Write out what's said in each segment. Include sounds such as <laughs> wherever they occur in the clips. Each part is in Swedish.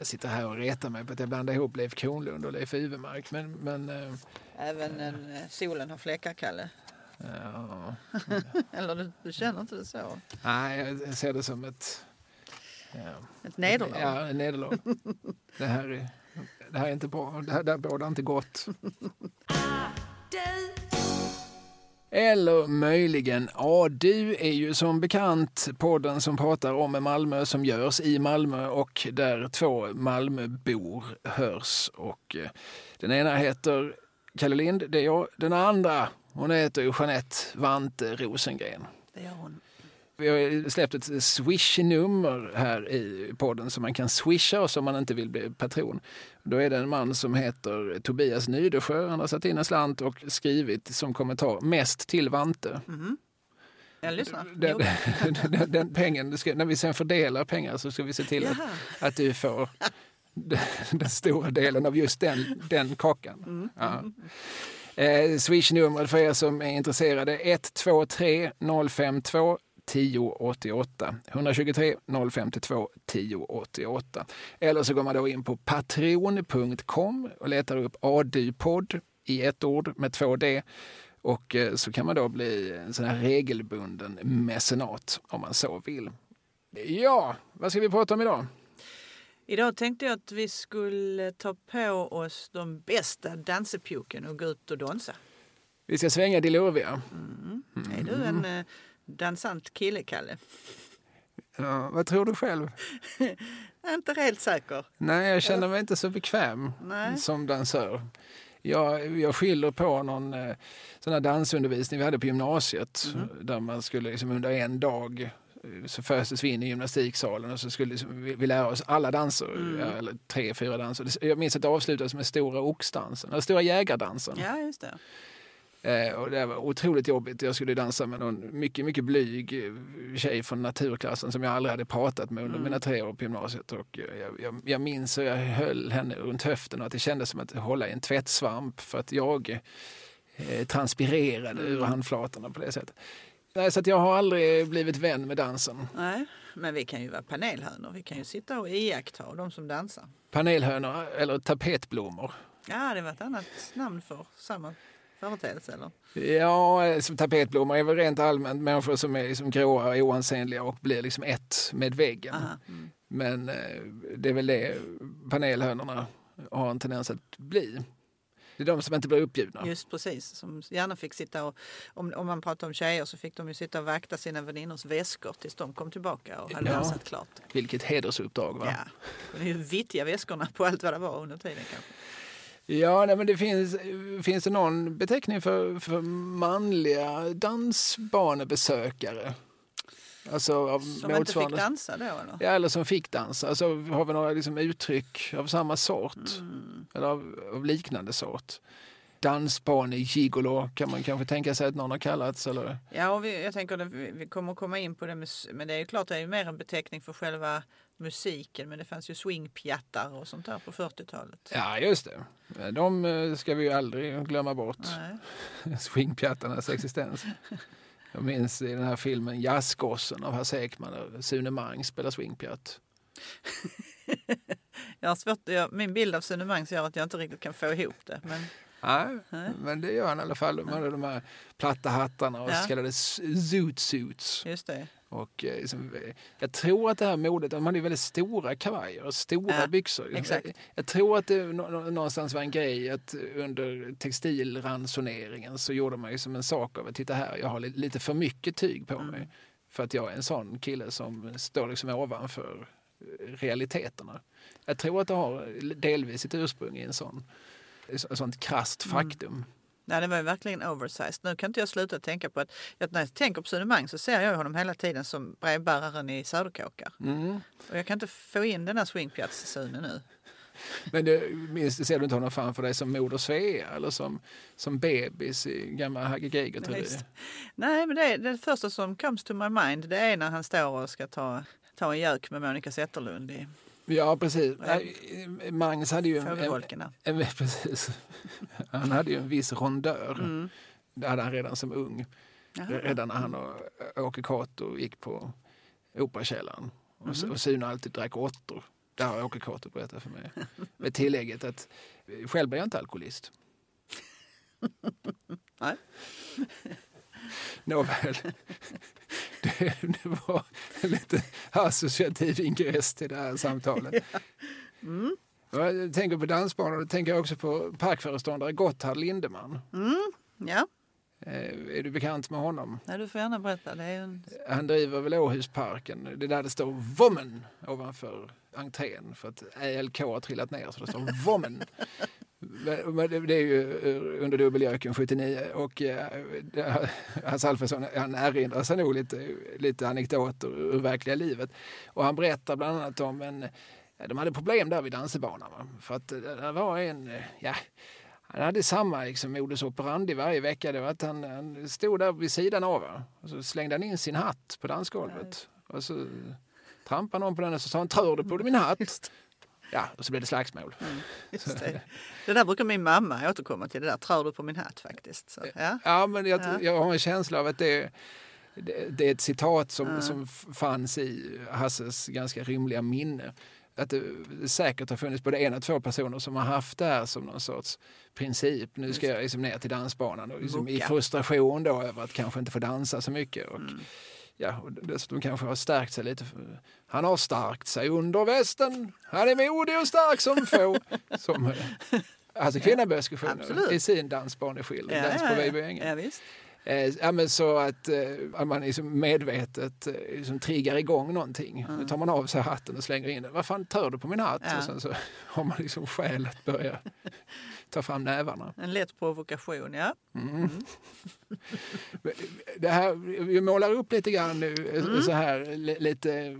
Jag sitter här och retar mig på att jag blandar ihop Leif Kronlund och Leif Uvemark. Men, men, eh, Även en, eh, solen har fläckar, Kalle. ja. <laughs> Eller du, du känner inte det så? Nej, jag ser det som ett... Ja, Ett nederlag? ja, ett nederlag. det, här är, det här är inte bra. Det här, det här bådar inte gott. <laughs> Eller möjligen, ja du är ju som bekant podden som pratar om Malmö som görs i Malmö och där två Malmöbor hörs. Och eh, den ena heter Kalle Lind, det är jag. Den andra, hon heter ju Jeanette Vante Rosengren. Det gör hon. Vi har släppt ett swish-nummer här i podden som man kan swisha oss om man inte vill bli patron. Då är det en man som heter Tobias Nydesjö. Han har satt in en slant och skrivit som kommentar mest till Vante. Lyssnar. Den, <laughs> den, den pengen, ska, när vi sen fördelar pengar så ska vi se till att, att du får den, stora delen av just den, den kakan. Ja. Eh, Swish-numret för er som är intresserade 123 052 1088. 123 052 1088. Eller så går man då in på patreon.com och letar upp ADU-podd i ett ord med två D. Och eh, så kan man då bli en sån här regelbunden mecenat om man så vill. Ja, vad ska vi prata om idag? Idag tänkte jag att vi skulle ta på oss de bästa dansepjuken och gå ut och dansa. Vi ska svänga Dilovia. Är du en eh, dansant kille, Kalle? Ja, vad tror du själv? Jag <laughs> är inte helt säker. Nej, jag känner mig inte så bekväm Nej. som dansör. Jag, jag skyller på någon eh, sån här dansundervisning vi hade på gymnasiet där man skulle liksom under en dag eh, så föstes vi in i gymnastiksalen och så skulle liksom vi, vi lära oss alla danser, ja, eller tre, fyra danser. Jag minns att det avslutades med Stora oxdansen, eller Stora jägardansen. Ja, just det. Eh, och det var otroligt jobbigt. Jag skulle dansa med någon mycket, mycket blyg eh, tjej från naturklassen som jag aldrig hade pratat med under mina tre år på gymnasiet. Och eh, jag, jag, jag minns hur jag höll henne runt höften och att det kändes som att hålla i en tvättsvamp för att jag eh, transpirerade ur handflatorna på det sättet. Nej, så jag har aldrig blivit vän med dansen. Nej, men vi kan ju vara panelhönor. Vi kan ju sitta och iaktta de som dansar. Panelhönor eller tapetblommor. Ja, det var ett annat namn för samma företeelse, eller? Ja, som tapetblommor är väl rent allmänt människor som är liksom gråa och oansenliga och blir liksom ett med väggen. Mm. Men eh, det är väl det panelhönorna har en tendens att bli. Det är de som inte blir uppbjudna. Just precis, som gärna fick sitta och, om, om man pratar om tjejer så fick de ju sitta och vakta sina väninnors väskor tills de kom tillbaka och hade Ja. dansat klart. Vilket hedersuppdrag va? Ja, de är ju vittiga väskorna på allt vad det var under tiden kanske. Ja, nej, men det finns, finns det någon beteckning för, för manliga dansbanebesökare? Alltså av Som inte fick dansa då eller? Ja, eller som fick dansa. Alltså, har vi några liksom, uttryck av samma sort? Mm. Eller av, av liknande sort? Dansbane-gigolo kan man kanske tänka sig att någon har kallats. Eller? Ja, och vi, jag tänker att vi kommer komma in på det, med, men det är klart det är mer en beteckning för själva musiken. Men det fanns ju swingpjattar och sånt där på 40-talet. Ja, just det. De eh, ska vi ju aldrig glömma bort. <laughs> Swingpjattarnas existens. Jag minns i den här filmen Jazzgossen av Hasse Ekman där Sune Mang spelar swingpjatt. <laughs> Jag har svårt, jag, min bild av Sune Mangs gör att jag inte riktigt kan få ihop det. Men Nej, Nej. men det gör han i alla fall. De hade de här platta hattarna och Ja. så kallade zoot suits. just det. Och, eh, liksom, eh, jag tror att det här modet, de hade ju väldigt stora kavajer och stora Ja, byxor. exakt. Jag, jag tror att det nå- nå- någonstans var en grej att under textilransoneringen så gjorde man ju som en sak av att titta här, jag har li- lite för mycket tyg på Mm. mig. För att jag är en sån kille som står liksom ovanför eh, realiteterna. Jag tror att det har delvis sitt ursprung i en sån, ett sånt krasst Mm. Nej, det var ju verkligen oversized. Nu kan inte jag sluta tänka på att, att när jag tänker på Mang så ser jag honom hela tiden som brevbäraren i Söderkåkar. Mm. Och jag kan inte få in den här swingpjats-Sune nu. Men det, minst, ser du inte honom framför dig som Moder Svea eller som, som bebis i gamla Hagge Geigert? Nej, men det, det första som comes to my mind det är när han står och ska ta, ta en gök med Monica Zetterlund i Ja, precis. Nej, Magnus hade ju en, en, en, <laughs> precis. Han hade ju en viss rondör. Mm. Det hade han redan som ung. Jaha. Redan när han och Åke Cato gick på Operakällaren. Och, Mhm. och Sune alltid drack åttor. Det har Åke Cato berättat för mig. Med tillägget att själv är jag inte alkoholist. <laughs> Nej. <laughs> Nåväl, det, det var en lite associativ ingress till det här samtalet. Mm. Jag tänker på dansbanor, då tänker jag också på parkföreståndare Gotthard Lindeman. Mm. Ja, Eh, Är du bekant med honom? Nej, du får gärna berätta. En... Han driver väl Åhusparken. Det är där det står Vommen ovanför entrén för att ELK har trillat ner så det står Vommen. Det är ju eh, under dubbeljöken 79 och eh, Hasse Alfredson han erinrar sig nog lite, lite anekdoter ur verkliga livet. Och han berättar bland annat om en, de hade problem där vid dansebanan. För att eh, det var en, ja, han hade samma liksom, modus operandi varje vecka. Det var att han, han stod där vid sidan av och så slängde han in sin hatt på dansgolvet. Och så trampade någon på den och så sa han “Tror du på min hatt?” Ja, och så blev det slagsmål. <laughs> Just det. det där brukar min mamma återkomma till. Det där trör du på min hatt faktiskt. Så, ja. Ja, men jag, Ja. jag har en känsla av att det, det, det är ett citat som, Ja. som fanns i Hasses ganska rymliga minne. Att det säkert har funnits både en och två personer som har haft det här som någon sorts princip. Nu ska jag liksom ner till dansbanan och liksom i frustration då över att kanske inte få dansa så mycket. Och, Mm. ja, och dessutom kanske har stärkt sig lite. Han har stärkt sig under västen. Han är modig och stark som få. <laughs> Som alltså Absolut. i sin dansbaneskildring. Dans på Vejbyängen. ja, visst. Eh, ja, men så att, eh, att man liksom medvetet eh, liksom triggar igång någonting. Nu tar man av sig hatten och slänger in den. Vad fan tör du på min hatt? Ja. Och sen så <laughs> har man liksom skäl att börja <laughs> ta fram nävarna. En lätt provokation, ja. Mm. <laughs> Det här, vi målar upp lite grann nu eh, Mm. så här li- lite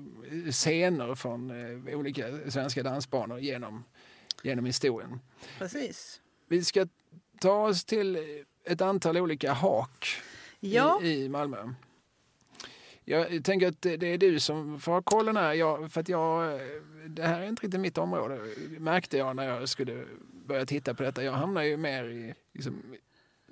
scener från eh, olika svenska dansbanor genom, genom historien. Precis. Vi ska ta oss till ett antal olika hak Ja, i, i Malmö. Jag tänker att det det är du som får ha kollen här. Jag, för att jag, det här är inte riktigt mitt område, märkte jag när jag skulle börja titta på detta. Jag hamnar ju mer i liksom,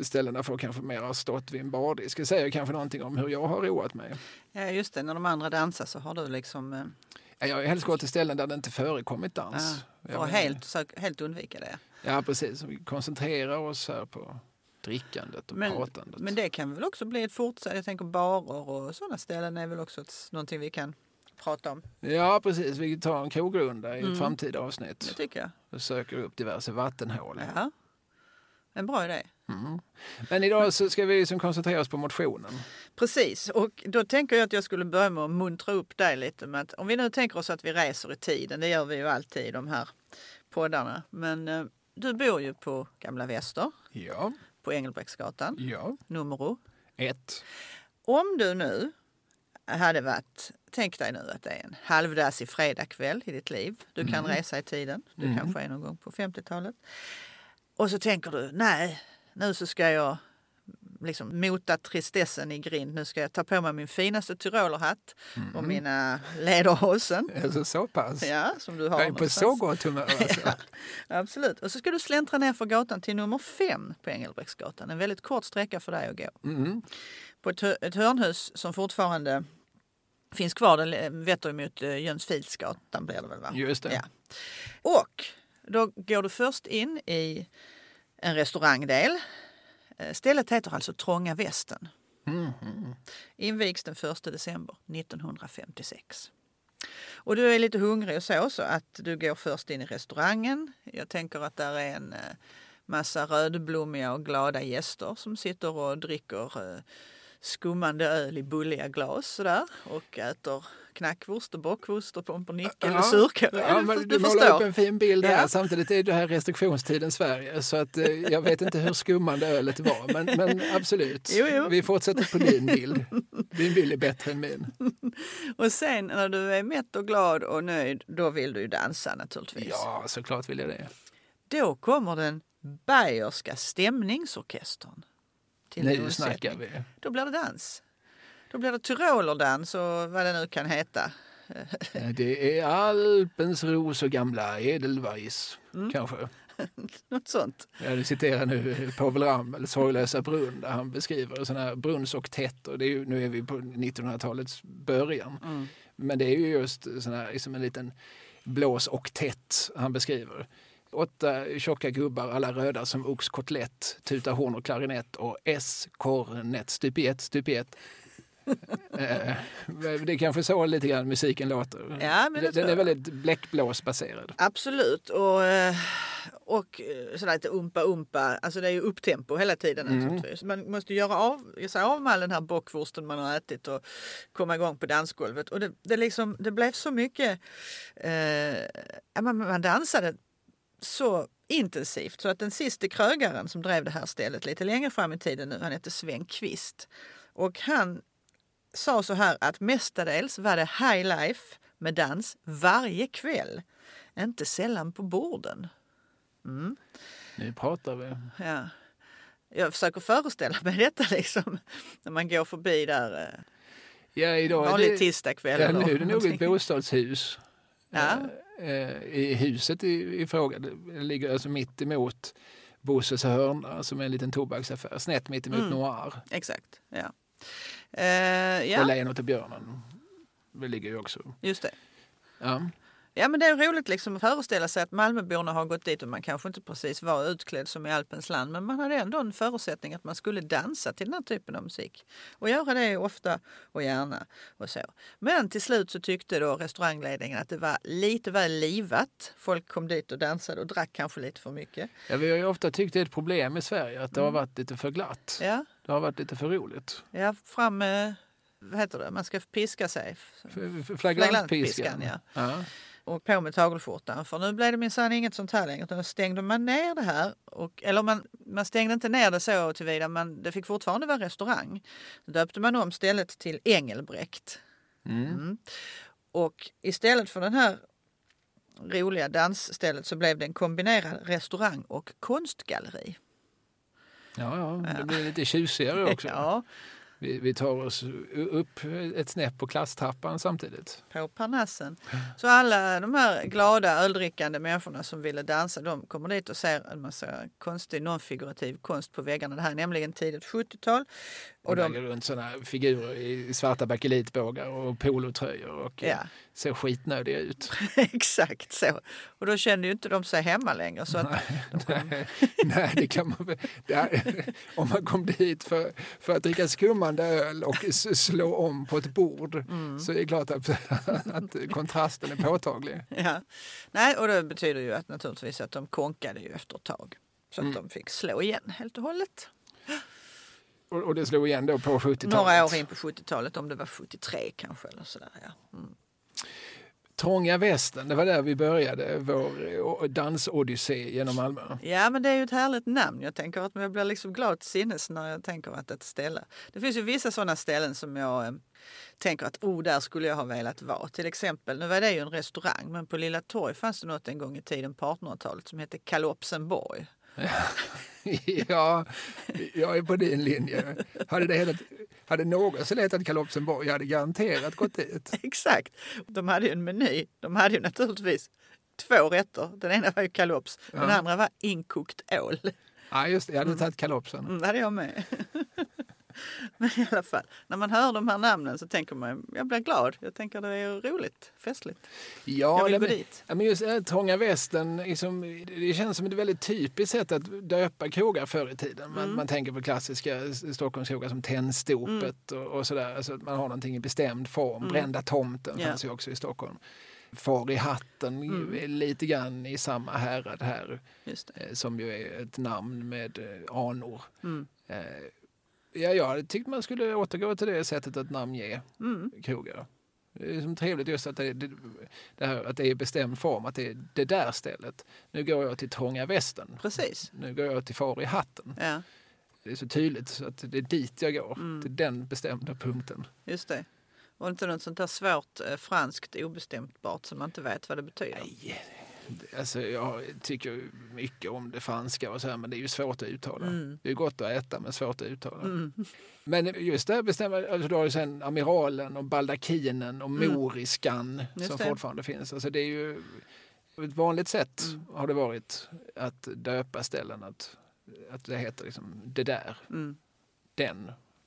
ställen där folk kanske mer har stått vid en bardisk. Det säger kanske någonting om hur jag har roat mig. ja, just det. När de andra dansar så har du liksom... eh, Jag har helst gått till ställen där det inte förekommit dans. Ja, för att helt, sök- helt undvika det. Ja, precis. Vi koncentrerar oss här på drickandet och Men, pratandet. men det kan väl också bli ett fortsatt... Jag tänker barer och sådana ställen är väl också ett, någonting vi kan prata om. Ja, precis. Vi tar en krogrunda i ett Mm. framtida avsnitt. Det tycker jag. och söker upp diverse vattenhål. Ja. En bra idé. Mm. Men idag så ska vi liksom koncentrera oss på motionen. Precis, och då tänker jag att jag skulle börja med att muntra upp dig lite med att om vi nu tänker oss att vi reser i tiden, det gör vi ju alltid i de här poddarna. Men eh, du bor ju på Gamla Väster, Ja, på Engelbrektsgatan, ja. nummer. Ett. Om du nu hade varit, tänk dig nu att det är en halvdassig fredagkväll i ditt liv. Du kan resa i tiden, du Mm. kanske är någon gång på 50-talet. Och så tänker du, nej, nu så ska jag liksom mota tristessen i grind. Nu ska jag ta på mig min finaste tyrolerhatt och mina lederhosen. <laughs> Alltså så pass? Ja, som du har. jag är på någonstans. så gott humör. <laughs> Alltså. Ja, absolut. Och så ska du släntra ner för gatan till nummer fem på Engelbrektsgatan. En väldigt kort sträcka för dig att gå. Mm. På ett, ett hörnhus som fortfarande finns kvar. Det vetter mot uh, Jönsfilsgatan blir det väl va? Just det. Ja. Och då går du först in i en restaurangdel. Eh, Stället heter alltså Trånga Västen. Mm. Invigs den 1 december 1956. Och du är lite hungrig och så, så att du går först in i restaurangen. Jag tänker att där är en eh, massa rödblommiga och glada gäster som sitter och dricker eh, skummande öl i bulliga glas sådär, och äter knackwurst och bockwurst och pumpernickel Ja. och surkål. Ja, du, du, du målar upp en fin bild här. Ja. Samtidigt är det här restriktionstidens Sverige så att, eh, jag vet inte hur skummande ölet var. Men, men absolut, Jo, jo. vi fortsätter på din bild. Din bild är bättre än min. <laughs> Och sen när du är mätt och glad och nöjd, då vill du ju dansa naturligtvis. Ja, såklart vill jag det. Då kommer den Bayerska stämningsorkestern. Till Nu undsättning. snackar vi. Då blir det dans. Då blir det tyrolerdans och vad det nu kan heta. Det är Alpens ros och gamla Edelweiss, Mm. kanske. <laughs> Något sånt. Jag citerar nu Povel Ramel, Sorglösa brunn, där han beskriver sådana här brunnsoktett. Och det är ju, nu är vi på 1900-talets början. Mm. Men det är ju just sån här, liksom en liten blås och tätt han beskriver. Åtta tjocka gubbar, alla röda som oxkotlett, tutar horn och klarinett och S, kornett, stup i ett, stup i ett. <laughs> Eh, det är kanske så lite grann musiken låter. Ja, men det Den är väldigt bläckblåsbaserad. Absolut. Och, eh, och eh, sådär lite umpa umpa. Alltså det är ju upptempo hela tiden Mm. Man måste göra av, sig av med all den här bockwursten man har ätit och komma igång på dansgolvet. Och det, det, liksom, det blev så mycket... Eh, man, man dansade så intensivt så att den sista krögaren som drev det här stället lite längre fram i tiden nu, han hette Sven Kvist. Och han sa så här att mestadels var det high life med dans varje kväll. Inte sällan på borden. Nu pratar vi. Ja. Jag försöker föreställa mig detta liksom när man går förbi där eh, Ja, idag är vanlig det, tisdagkväll. ja, nu är det nog ett bostadshus. Ja. Eh, I huset i, i fråga, det ligger alltså mitt emot Bosses hörna som är en liten tobaksaffär, snett mitt emot Mm. Noir. Exakt. Ja. Eh, Och ja, Lejonet och björnen. Det ligger ju också. just det. Ja. Ja men det är roligt liksom att föreställa sig att Malmöborna har gått dit och man kanske inte precis var utklädd som i Alpens land men man hade ändå en förutsättning att man skulle dansa till den här typen av musik. Och göra det ofta och gärna och så. Men till slut så tyckte då restaurangledningen att det var lite väl livat. Folk kom dit och dansade och drack kanske lite för mycket. Ja, vi har ju ofta tyckt det är ett problem i Sverige att det Mm. har varit lite för glatt. Ja, Det har varit lite för roligt. ja fram med, vad heter det, man ska piska sig. Flagrantpiskan, Flagrantpiskan. ja. Ja. Och på med tagelskjortan. För nu blev det minsann inget sånt här längre. Utan då stängde man ner det här. Och, eller man, man stängde inte ner det så tillvida, men det fick fortfarande vara restaurang. Då döpte man om stället till Engelbrekt. Mm. Mm. Och istället för den här roliga dansstället så blev det en kombinerad restaurang och konstgalleri. Ja, ja, det blir lite tjusigare också. <laughs> Ja, vi, vi tar oss upp ett snäpp på klasstrappan samtidigt. på Parnassen. Så alla de här glada öldrickande människorna som ville dansa de kommer dit och ser en massa konstig nonfigurativ konst på väggarna. Det här är nämligen tidigt 70-tal. Och, de- runt såna figurer i svarta bakelitbågar och polotröjor och Ja. eh, ser skitnödiga ut. <laughs> Exakt så. Och då kände ju inte de sig hemma längre. Så de kom, Nej, <laughs> nej, det kan man väl- <laughs> Om man kom dit för, för att dricka skummande öl och slå om på ett bord Mm. så är det klart att, att kontrasten är påtaglig. ja. Nej, och det betyder ju att naturligtvis att de konkade ju efter ett tag. Så Mm. att de fick slå igen helt och hållet. Och, och det slog igen då på 70-talet. Några år in på 70-talet, om det var 73 kanske. Eller sådär, ja. Mm. Trånga västen, det var där vi började vår eh, dansodyssé genom Malmö. ja, men det är ju ett härligt namn. Jag tänker att jag blir liksom glad till sinnes när jag tänker att ett ställe. Det finns ju vissa sådana ställen som jag eh, tänker att oh, där skulle jag ha velat vara. Till exempel, nu var det ju en restaurang, men på Lilla Torg fanns det något en gång i tiden på 1800-talet som hette Kalopsenborg. <laughs> Ja, jag är på din linje. Hade, det hetat, hade någonsin hetat Kalopsenborg, jag hade garanterat gått dit. <laughs> Exakt. De hade ju en meny. De hade ju naturligtvis två rätter. Den ena var ju kalops, den Ja. andra var inkokt ål. Ja, just det, jag hade tagit kalopsen. Mm, det hade jag med. <laughs> <laughs> Men i alla fall, när man hör de här namnen så tänker man, jag blir glad. Jag tänker det är roligt, festligt. Ja, Jag vill gå men- dit. Ja, men just det här Trånga västen, liksom, det känns som ett väldigt typiskt sätt att döpa krogar förr i tiden. Man, Mm. man tänker på klassiska Stockholmskrogar som Tennstopet och, och sådär. Alltså att man har någonting i bestämd form. Brända tomten Mm. Ja. fanns ju också i Stockholm. Far i hatten Mm. lite grann i samma härad här. Eh, som ju är ett namn med eh, anor. Mm. Ja, jag tyckte man skulle återgå till det sättet att namnge Mm. krogar. Det är som trevligt just att det, det, det här, att det är bestämd form, att det är det där stället. Nu går jag till Trånga Västen. Precis. Nu går jag till Far i hatten. Ja, Det är så tydligt så att det är dit jag går, Mm. till den bestämda punkten. just det. Och inte något sånt där svårt eh, franskt obestämtbart som man inte vet vad det betyder. Nej, alltså jag tycker ju mycket om det franska och så här, men det är ju svårt att uttala. Mm. Det är gott att äta men svårt att uttala. Mm. Men just det här bestämmer, alltså då har du sen amiralen och baldakinen och Mm. moriskan Just som det. fortfarande finns. Alltså det är ju ett vanligt sätt Mm. har det varit att döpa ställen att, att det heter liksom det där, Mm.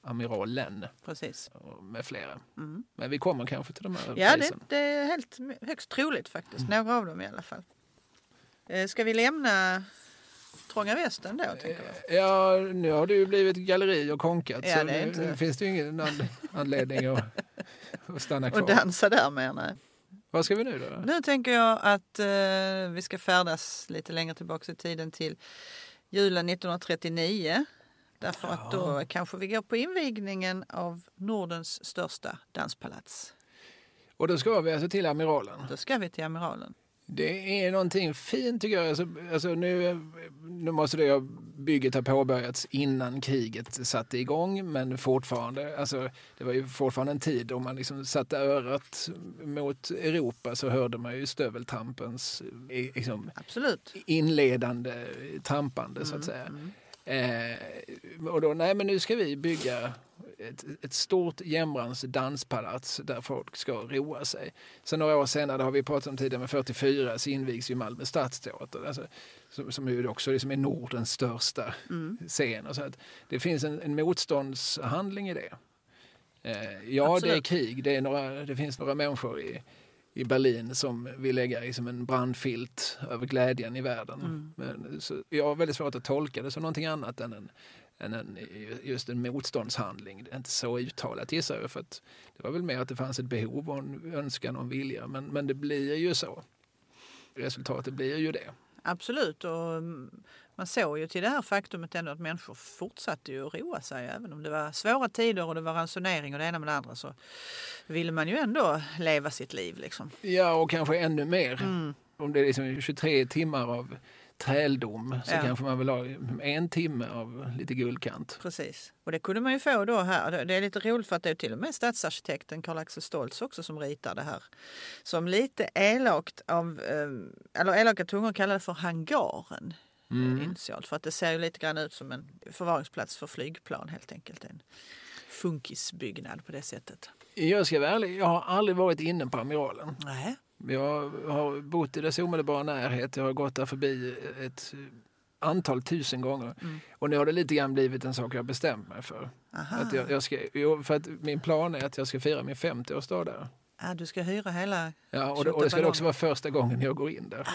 Den. Amiralen Precis. med flera. Mm. Men vi kommer kanske till de här Ja, det, det är helt, högst troligt faktiskt. Mm. Några av dem i alla fall. Eh, Ska vi lämna Trånga Västen då? Tänker jag? Ja, nu har det ju blivit galleri och konkat Ja, så nu, inte- nu finns det ju ingen an- anledning att, <laughs> att stanna kvar. Och dansa där menar jag. Vad ska vi nu då? Nu tänker jag att eh, vi ska färdas lite längre tillbaka i tiden till julen 1939. Därför att då kanske vi går på invigningen av Nordens största danspalats. Och då ska vi alltså till Amiralen. Då ska vi till Amiralen. Det är någonting fint tycker jag. Alltså, alltså nu, nu måste det bygget ha påbörjats innan kriget satte igång men fortfarande, alltså, det var ju fortfarande en tid om man liksom satte örat mot Europa så hörde man ju stöveltrampens eh, liksom, Absolut. inledande trampande så att säga. Eh, och då, nej men nu ska vi bygga ett, ett stort jämrans danspalats där folk ska roa sig. Sen några år senare, har vi pratat om tidigare, med 44 så invigs ju Malmö stadsteater. Alltså, som, som ju också liksom är Nordens största scen. Och så att det finns en, en motståndshandling i det. Eh, ja, det är Absolut. krig. Det, är några, det finns några människor i, i Berlin som vill lägga liksom en brandfilt över glädjen i världen. Men, så jag har väldigt svårt att tolka det som någonting annat än en, än en, just en motståndshandling. Det är inte så uttalat gissar jag. För att det var väl mer att det fanns ett behov och en önskan och en vilja. Men, men det blir ju så. Resultatet blir ju det. Absolut. Och mm, man såg ju till det här faktumet ändå att människor fortsatte ju att roa sig. Även om det var svåra tider och det var ransonering och det ena med det andra så ville man ju ändå leva sitt liv. Liksom. Ja, och kanske ännu mer. Mm. Om det är liksom 23 timmar av träldom så Ja. kanske man vill ha en timme av lite guldkant. Precis. Och det kunde man ju få då här. Det- är lite roligt för att det är till och med stadsarkitekten Karl-Axel Stoltz också som ritar det här. Som lite elakt av, eh, eller elaka tungor kallar det för hangaren. Mm. Initialt, för att det ser ju lite grann ut som en förvaringsplats för flygplan helt enkelt. En funkisbyggnad på det sättet. Jag ska vara ärlig, jag har aldrig varit inne på Amiralen. Nej. Jag har bott i dess omedelbara närhet. Jag har gått där förbi ett antal tusen gånger. Mm. Och nu har det lite grann blivit en sak jag bestämt mig för. Aha. Att jag, jag ska, för att min plan är att jag ska fira min 50-årsdag där. Ah, du ska hyra hela... Ja, och, det, och det ska också vara första gången jag går in där. Ah.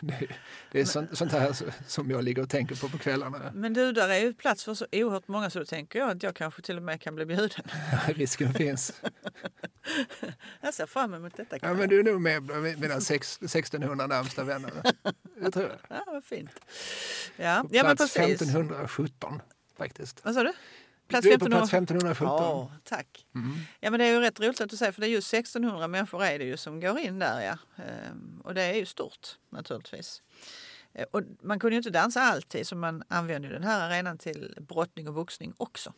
<laughs> Det, det är sånt, sånt här som jag ligger och tänker på på kvällarna. Men du, där är ju plats för så oerhört många så då tänker jag att jag kanske till och med kan bli bjuden. Risken finns. <laughs> Jag ser fram emot detta. Ja, men du är nog med bland mina sex, 1600 närmsta vänner. <laughs> Det tror jag. Ja, vad fint. Ja, På ja men plats precis. 1517 faktiskt. Vad sa du? Plats du är på 1500. plats 1517. Ja, tack. Mm. Ja, men det är ju rätt roligt att du säger för det är just 1600 människor är det ju som går in där. Ja. Ehm, och det är ju stort naturligtvis. Eh, Och man kunde ju inte dansa alltid så man använde ju den här arenan till brottning och boxning också.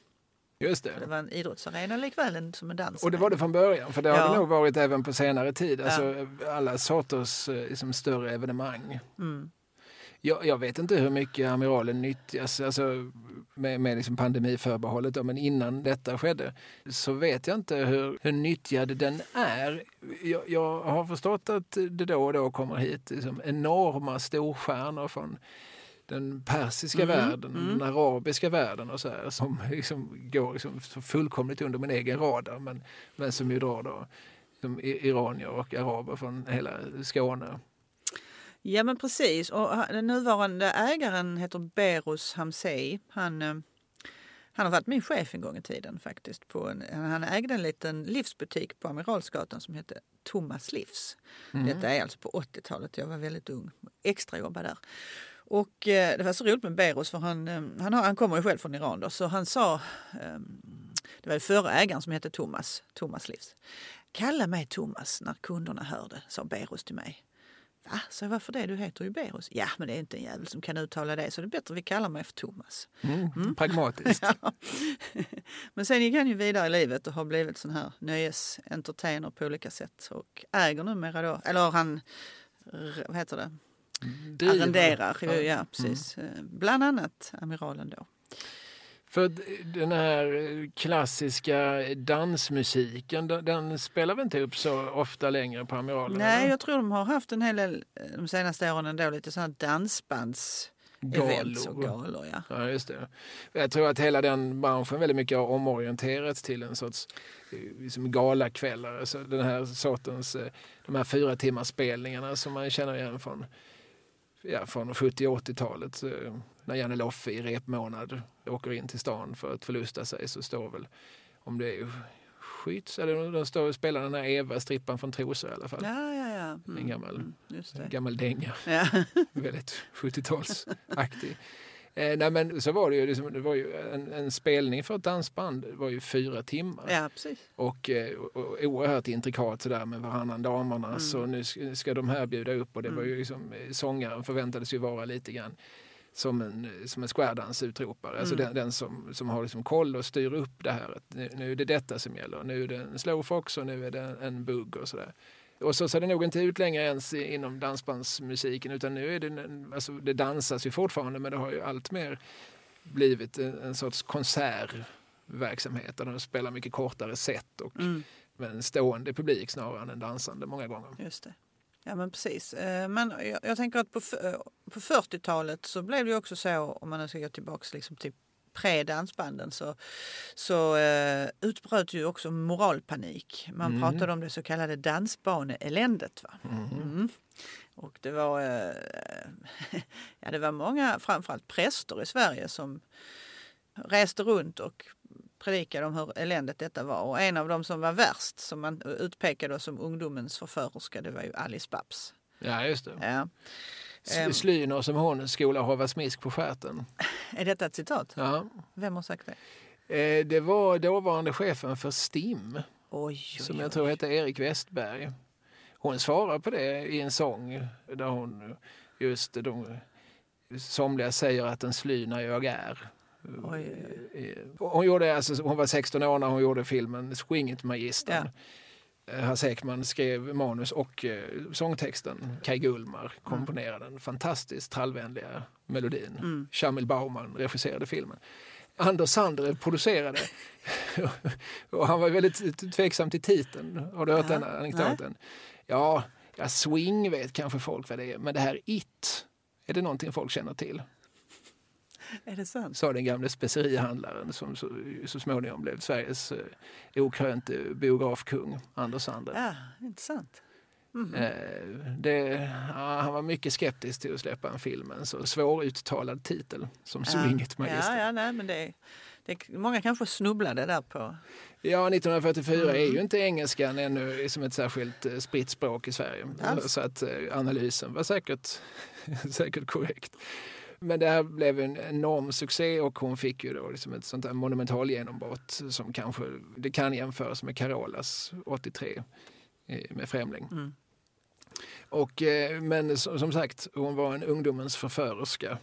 Just Det det. var en idrottsarena likväl en- som en dans. Och det var det från början, för det har Ja. det nog varit även på senare tid. Alltså, Alla sorters eh, liksom, större evenemang. Mm. Jag, jag vet inte hur mycket Amiralen nyttjas, alltså, med, med liksom pandemiförbehållet, då, men innan detta skedde så vet jag inte hur, hur nyttjad den är. Jag, jag har förstått att det då och då kommer hit liksom, enorma storstjärnor från den persiska Mm, världen, den arabiska världen och så här, som <laughs> liksom går liksom fullkomligt under min egen radar men, men som ju drar då iranier och araber från hela Skåne. Ja men precis. Och den nuvarande ägaren heter Berus Hamsei. Han, eh, han har varit min chef en gång i tiden faktiskt. På en, han ägde en liten livsbutik på Amiralsgatan som hette Thomas Livs. Detta är alltså på 80-talet. Jag var väldigt ung. Extrajobbade där. Och eh, det var så roligt med Berus för han, eh, han, har, han kommer ju själv från Iran då. Så han sa, eh, det var förra ägaren som hette Thomas, Thomas Livs. Kalla mig Thomas när kunderna hörde, sa Berus till mig. Va? Så varför det? Du heter ju Berus. Ja, men det är inte en jävel som kan uttala det så det är bättre vi kallar mig för Thomas. Mm. Pragmatiskt. <laughs> Men sen gick han ju vidare i livet och har blivit sån här nöjesentertainer på olika sätt och äger numera då, eller han, vad heter det, Driver. arrenderar ju, Ja. Mm. ja precis. Eh, Bland annat Amiralen då. För den här klassiska dansmusiken, den, spelar vi inte upp så ofta längre på Amiralen? Nej, eller? jag tror de har haft en hel del eh, de senaste åren ändå lite sådana dansbands events och galor. galor. Ja. Ja, just det. Jag tror att hela den branschen väldigt mycket har omorienterats till en sorts eh, liksom galakvällar. Alltså den här sortens, eh, de här fyra timmars spelningarna som man känner igen från, ja, från 70 och 80-talet. eh, När Janne Loffe i repmånad åker in till stan för att förlusta sig så står väl, om det är Skytts, eller de står och spelar den här Eva, strippan från Trosa i alla fall. Ja, ja, ja. Mm. En gammal, Mm, gammal dänga Ja. <laughs> väldigt 70-talsaktig. Eh, nej men så var det ju, liksom, det var ju en, en spelning för ett dansband var ju fyra timmar. ja, precis. Och, eh, och, och oerhört intrikat sådär med varannan damerna. Mm. Så nu ska, ska de här bjuda upp och det var ju liksom, eh, sångaren förväntades ju vara lite grann som en, som en squaredansutropare. Alltså Mm. den, den som, som har liksom koll och styr upp det här. Nu, nu är det detta som gäller. Nu är det en slowfox och nu är det en bugg och sådär. Och så ser det nog inte ut längre ens inom dansbandsmusiken utan nu är det, alltså det dansas ju fortfarande men det har ju allt mer blivit en, en sorts konsertverksamhet där de spelar mycket kortare set och Mm, med en stående publik snarare än en dansande många gånger. just det. Ja, men precis. Eh, Men jag, jag tänker att på, eh, på 40-talet så blev det också så, om man nu ska gå tillbaka liksom till pre-dansbanden så, så eh, utbröt ju också moralpanik. Man Mm. pratade om det så kallade dansbaneeländet. Va? Mhm. Mm. Och det var, eh, <laughs> ja, det var många, framförallt präster i Sverige som reste runt och predikade om hur eländigt detta var. Och en av dem som var värst, som man utpekade som ungdomens förförerska, det var ju Alice Babs. Ja, just det. Ja. Ehm. Slyner som hon skola hava smisk på stjärten. Är detta ett citat? Ja. Vem har sagt det? Eh, Det var dåvarande chefen för STIM Oj, oj, som oj. jag tror hette Erik Westberg. Hon svarar på det i en sång där hon just de, somliga säger att en sly när jag är. Eh, Hon, gjorde, alltså, hon var 16 år när hon gjorde filmen Swinget-magistern. Eh, Hasse Ekman skrev manus och eh, sångtexten. Kai Gullmar komponerade den fantastiskt trallvänliga melodin. Mm. Shamil Bauman regisserade filmen. Anders Sander producerade. <laughs> och han var väldigt tveksam till titeln. Har du hört Ja. den anekdoten? Ja, ja, swing vet kanske folk vad det är. Men det här it, är det någonting folk känner till? Är det sant? Sa den gamle specerihandlaren som så, så småningom blev Sveriges eh, okrönte biografkung, Anders Sander. Ja, intressant. Mhm. Eh, det, ja, han var mycket skeptisk till att släppa en film med en så svåruttalad titel som Swinget ja, Magister. ja, nej, men det, det, många kanske snubblade där på... Ja, 1944 är Mm. ju inte engelskan ännu som ett särskilt eh, spritt språk i Sverige. Alls. Så att eh, analysen var säkert, <laughs> säkert korrekt. Men det här blev en enorm succé och hon fick ju då liksom ett sånt där monumental genombrott som kanske det kan jämföras med Carolas 83 eh, med Främling. Mm. Och, eh, men som sagt, hon var en ungdomens förförerska.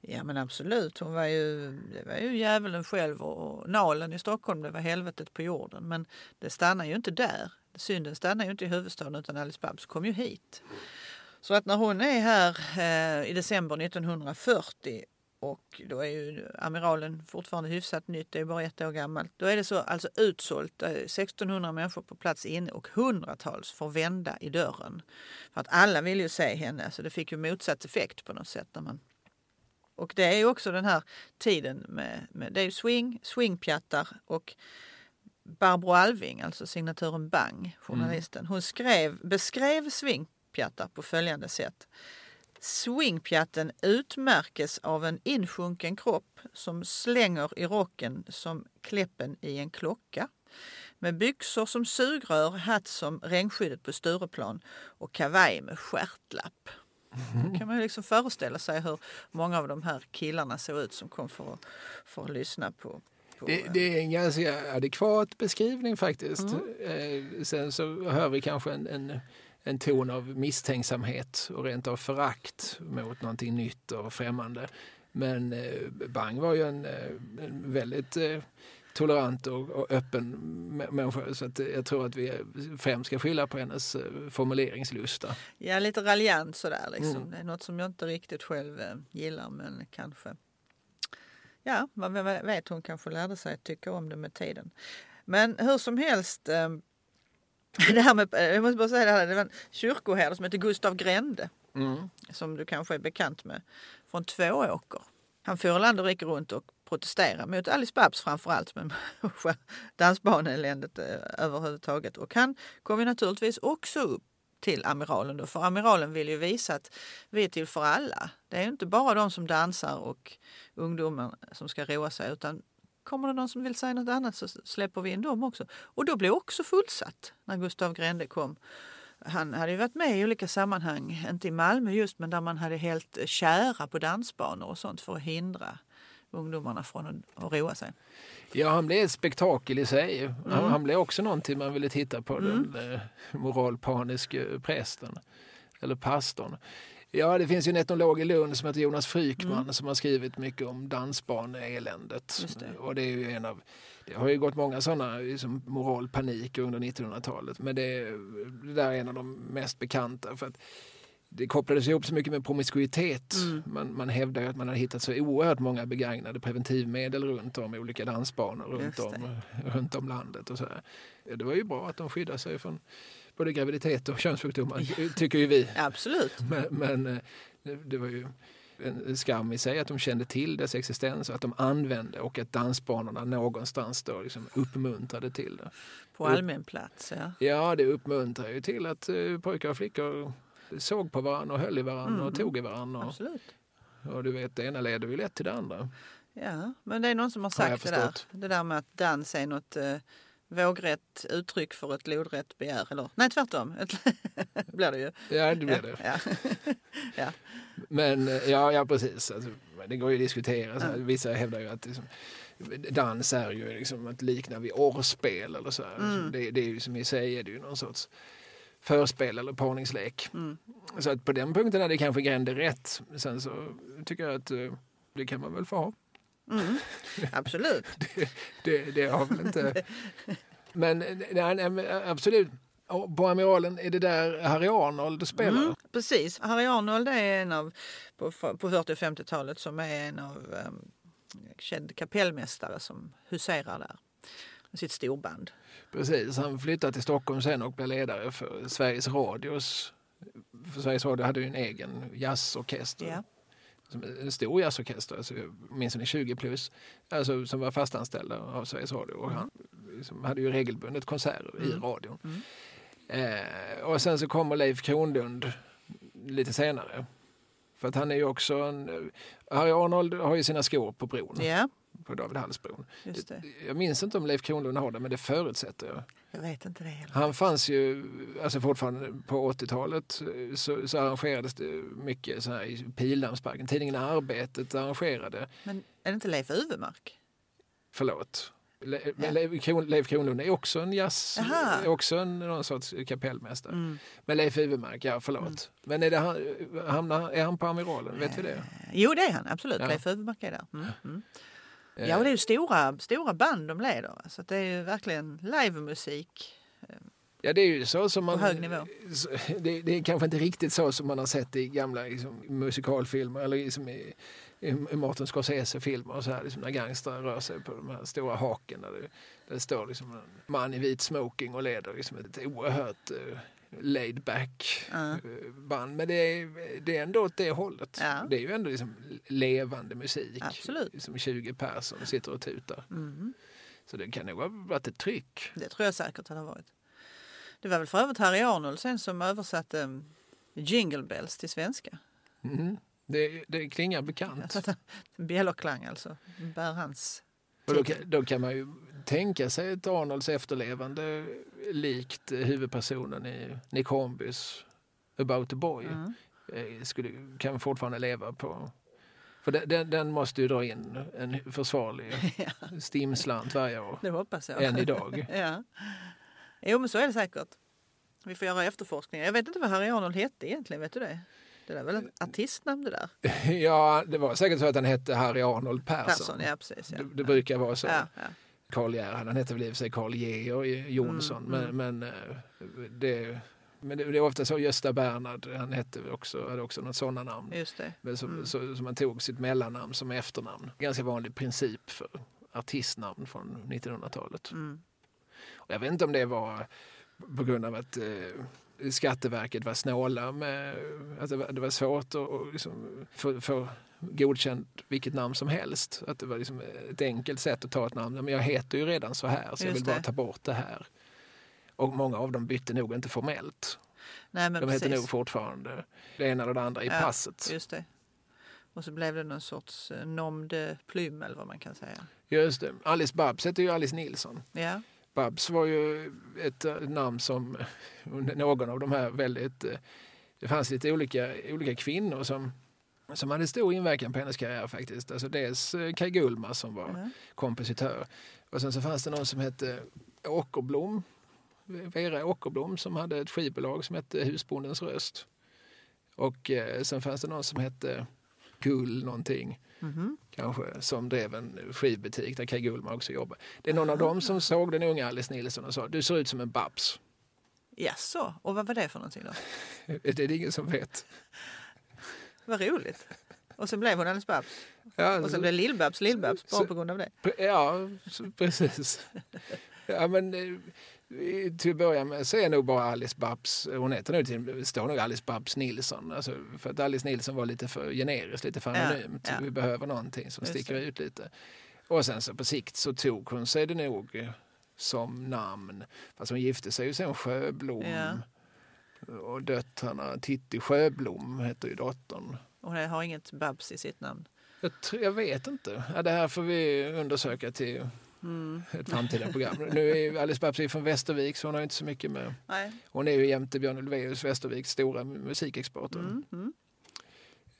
Ja men absolut, hon var ju, det var ju djävulen själv och, och nalen i Stockholm, det var helvetet på jorden. Men det stannar ju inte där. Synden stannar ju inte i huvudstaden utan Alice Babs kom ju hit. Så att när hon är här eh, i december 1940 och då är ju amiralen fortfarande hyfsat nytt, det är bara ett år gammalt. Då är det så alltså utsålt, eh, 1600 människor på plats inne och hundratals får vända i dörren. För att alla vill ju se henne, så det fick ju motsatt effekt på något sätt när man och det är ju också den här tiden med, med det är ju swing, swingpjattar och Barbro Alving, alltså signaturen Bang, journalisten, hon skrev, beskrev swingpjattar på följande sätt. Swingpjatten utmärkes av en insjunken kropp som slänger i rocken som kläppen i en klocka. Med byxor som sugrör, hatt som regnskyddet på Stureplan och kavaj med stjärtlapp. Då kan man ju liksom föreställa sig hur många av de här killarna såg ut som kom för att, för att lyssna på, Det, det är en ganska adekvat beskrivning faktiskt. Eh, sen så hör vi kanske en, en, en ton av misstänksamhet och rent av förakt mot någonting nytt och främmande. Men eh, Bang var ju en, eh, en väldigt eh, tolerant och, och öppen mä- människa så att jag tror att vi främst ska skylla på hennes formuleringslusta. Ja, lite raljant sådär liksom. Mm. Det är något som jag inte riktigt själv gillar men kanske. Ja, vad vet hon kanske lärde sig att tycka om det med tiden. Men hur som helst. Eh, <laughs> det här med, jag måste bara säga det här, det var en kyrkoherde som hette Gustav Grände. Mm. som du kanske är bekant med, från Tvååker. Han for land och rike runt och protesterade mot Alice Babs framförallt, men <laughs> dansbaneeländet eh, överhuvudtaget. Och han kom ju naturligtvis också upp till amiralen då, för amiralen vill ju visa att vi är till för alla. Det är inte bara de som dansar och ungdomar som ska roa sig, utan kommer det någon som vill säga något annat så släpper vi in dem också. Och då blev också fullsatt när Gustav Grände kom. Han hade ju varit med i olika sammanhang, inte i Malmö just, men där man hade helt kära på dansbanor och sånt för att hindra ungdomarna från att, roa sig. Ja, han blev ett spektakel i sig. Mm. Han, han blev också någonting man ville titta på, den eh, moralpaniske prästen. Eller pastorn. Ja, det finns ju en etnolog i Lund som heter Jonas Frykman som har skrivit mycket om dansbaneeländet. Det. Och det är ju en av det har ju gått många sådana liksom, moralpanik under 1900-talet. Men det, det där är en av de mest bekanta. För att det kopplades ihop så mycket med promiskuitet. Man, man hävdar att man har hittat så oerhört många begagnade preventivmedel runt om i olika dansbanor runt om, runt om landet. Och så här. Det var ju bra att de skyddar sig från både graviditet och könssjukdomar, tycker ju vi. Absolut. Men, men eh, det, var ju en skam i sig att de kände till dess existens och att de använde och att dansbanorna någonstans då liksom uppmuntrade till det. På allmän plats, ja. Ja, det uppmuntrar ju till att eh, pojkar och flickor såg på varandra och höll i varandra och tog i varandra. Och, Absolut. och du vet, det ena leder ju lätt till det andra. Ja, men det är någon som har sagt det där. Det där med att dans är något eh, vågrätt uttryck för ett lodrätt begär. Eller nej, tvärtom. <laughs> Blir det ju. Ja, det blir det. Ja. ja. <laughs> Men eh, ja, ja precis. Alltså, det går ju att diskutera. Så här, Vissa hävdar ju att liksom, dans är ju liksom att likna vid orrspel eller så. här. Det, det är ju som i sig är det ju någon sorts förspel eller parningslek. Så att på den punkten är det kanske Grände rätt. Sen så tycker jag att eh, det kan man väl få ha. <laughs> Absolut. <laughs> Det, det har väl inte... <laughs> Men, eh, nej, nej, men absolut. Och På Amiralen är det där Harry Arnold spelar. Mm, precis. Harry Arnold är en av, på, på 40 och 50-talet, som är en av um, känd kapellmästare som huserar där med sitt storband. Precis, han flyttade till Stockholm sen och blev ledare för Sveriges Radios. För Sveriges Radio hade ju en egen jazzorkester. Ja. Som en stor jazzorkester, alltså, åtminstone 20 plus, alltså, som var fastanställda av Sveriges Radio. Och han liksom, hade ju regelbundet konserter i radion. Eh, och sen så kommer Leif Kronlund lite senare. För att han är ju också en... Harry Arnold har ju sina skor på bron, Ja, på David Halls-bron. just det. Jag minns inte om Leif Kronlund har det, men det förutsätter jag. Jag vet inte det heller. Han fanns ju, alltså fortfarande på 80-talet så, så arrangerades det mycket så här i Pildammsparken. Tidningen Arbetet arrangerade, Men är det inte Leif Uvemark? förlåt. Le, Ja. Leif, Kron, Leif Kronlund är också en jazz, Jaha. är också en, någon sorts kapellmästare. Mm. Men Leif Uvemark, ja förlåt. Men är, det han, hamnar, är han på Amiralen? Vet vi det? Jo, det är han absolut. Ja. Leif Uvemark är där. Mm. Mm. Eh, Ja, och det är ju stora, stora band de leder. Så det är ju verkligen livemusik. Ja, det är ju så som man... På hög nivå. Det, det är kanske inte riktigt så som man har sett i gamla liksom, musikalfilmer eller liksom i, i Martin Scorsese-filmer och så här, liksom, när gangstrar rör sig på de här stora haken där det, där det står liksom, en man i vit smoking och leder liksom, ett oerhört uh, laid back eh, band. Men det är, det är ändå åt det hållet. Ja. Det är ju ändå liksom levande musik. Absolut. Som 20 personer sitter och tutar. Mm. Så det kan nog ha varit ett tryck. Det tror jag säkert att det har varit. Det var väl för övrigt Harry Arnold sen som översatte um, Jingle Bells till svenska. Mm. Det, det klingar bekant. <laughs> Bjällerklang alltså. Bär hans... Och då, kan, då kan man ju tänka sig ett Arnolds efterlevande likt huvudpersonen i Nick Hornbys About a Boy. Mm. Eh, Skulle, kan fortfarande leva på... För den, den, måste ju dra in en försvarlig <laughs> stimslant varje år. Det hoppas jag. Än idag. <laughs> ja. Jo, men så är det säkert. Vi får göra efterforskningar. Jag vet inte vad Harry Arnold hette egentligen. Vet du det? Det där är väl ett artistnamn det där? <laughs> Ja, det var säkert så att han hette Harry Arnold Persson. Persson, ja precis. Ja. Det, det brukar vara så. Ja. Karl Gerhard, han hette väl i och för sig Karl Georg Jonsson. Mm, men, men, eh, det, men det, det är ofta så Gösta Bernhard, han hette också, hade också något sådana namn. Just det. Men som, Mm. så, så man tog sitt mellannamn som efternamn. Ganska vanlig princip för artistnamn från 1900-talet. Mm. Och jag vet inte om det var på grund av att eh, Skatteverket var snåla med att det var, det var svårt att liksom få, få godkänt vilket namn som helst. Att det var liksom ett enkelt sätt att ta ett namn. Men jag heter ju redan så här så jag Just vill bara det. ta bort det här. Och många av dem bytte nog inte formellt. Nej, men De heter precis. nog fortfarande det ena eller det andra i Ja, passet. Just det. Och så blev det någon sorts eh, nom de plume eller vad man kan säga. Just det. Alice Babs heter ju Alice Nilsson. Ja, Babs var ju ett eh, namn som under någon av de här väldigt... eh, Det fanns lite olika, olika kvinnor som, som hade stor inverkan på hennes karriär faktiskt. Alltså dels eh, Kaj Gullmar som var ja. kompositör. Och sen så fanns det någon som hette Åkerblom. Vera Åkerblom som hade ett skivbolag som hette Husbondens röst. Och eh, sen fanns det någon som hette Gull någonting Mhm. kanske, som drev en skivbutik där Kaj Gullmar också jobbade. Det är någon av dem som såg den unga Alice Nilsson och sa du ser ut som en Babs. Jaså, och vad var det för någonting då? <laughs> Det är det ingen som vet. Vad roligt. Och så blev hon Alice Babs. Ja, Och så blev Lill-Babs Lill-Babs bara på grund av det. Ja, precis. Ja, men, eh, till att börja med så är nog bara Alice Babs, hon heter nu till, står nog Alice Babs Nilsson. Alltså, för att Alice Nilsson var lite för generiskt, lite för Ja, anonymt. ja. Vi behöver någonting som Just sticker det. ut lite. Och sen så på sikt så tog hon sig det nog eh, som namn. Fast hon gifte sig ju sen Sjöblom. Ja. Och döttrarna, Titti Sjöblom heter ju dottern. Och hon har inget Babs i sitt namn. Jag, tror, jag vet inte. Ja, det här får vi undersöka till Mm. ett framtida program. Nu är ju Alice Babs från Västervik så hon har inte så mycket med... Nej. Hon är ju jämte Björn Ulvaeus Västerviks stora musikexporter. Mm. Mm.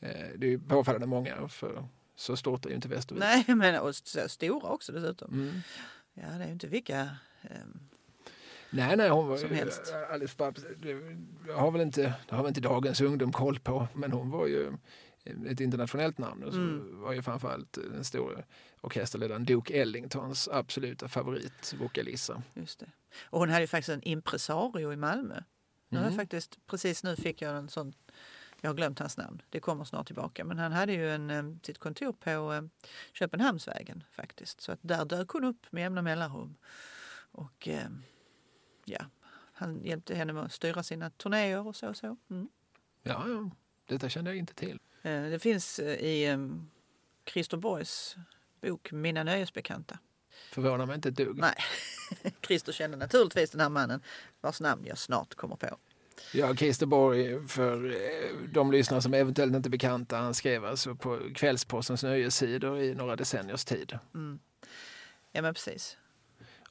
Eh, Det är ju påfallande många för så stort är ju inte Västervik. Nej, men och så stora också dessutom. Mm. Ja, det är ju inte vilka... ehm, Nej, nej, hon var Som helst. Alice Babs, det har väl inte, det har väl inte dagens ungdom koll på, men hon var ju ett internationellt namn och så Mm. var ju framförallt den stora orkesterledaren Duke Ellingtons absoluta favoritvokalissa. Just det. Och hon hade ju faktiskt en impresario i Malmö. Nu Mm. faktiskt, precis nu fick jag en sån, jag har glömt hans namn, det kommer snart tillbaka. Men han hade ju en, sitt kontor på Köpenhamnsvägen faktiskt. Så att där dök hon upp med jämna mellanrum. Och ja, han hjälpte henne med att styra sina turnéer och så. och så. Mm. Ja, ja, detta kände jag inte till. Eh, Det finns eh, i Christer Borgs bok Mina nöjesbekanta. Förvånar mig inte ett dugg. Nej, <laughs> Christer kände naturligtvis den här mannen vars namn jag snart kommer på. Ja, Christer Borg, för eh, de lyssnare som eventuellt inte är bekanta, han skrev alltså på Kvällspostens nöjessidor i några decenniers tid. Mm. Ja men precis.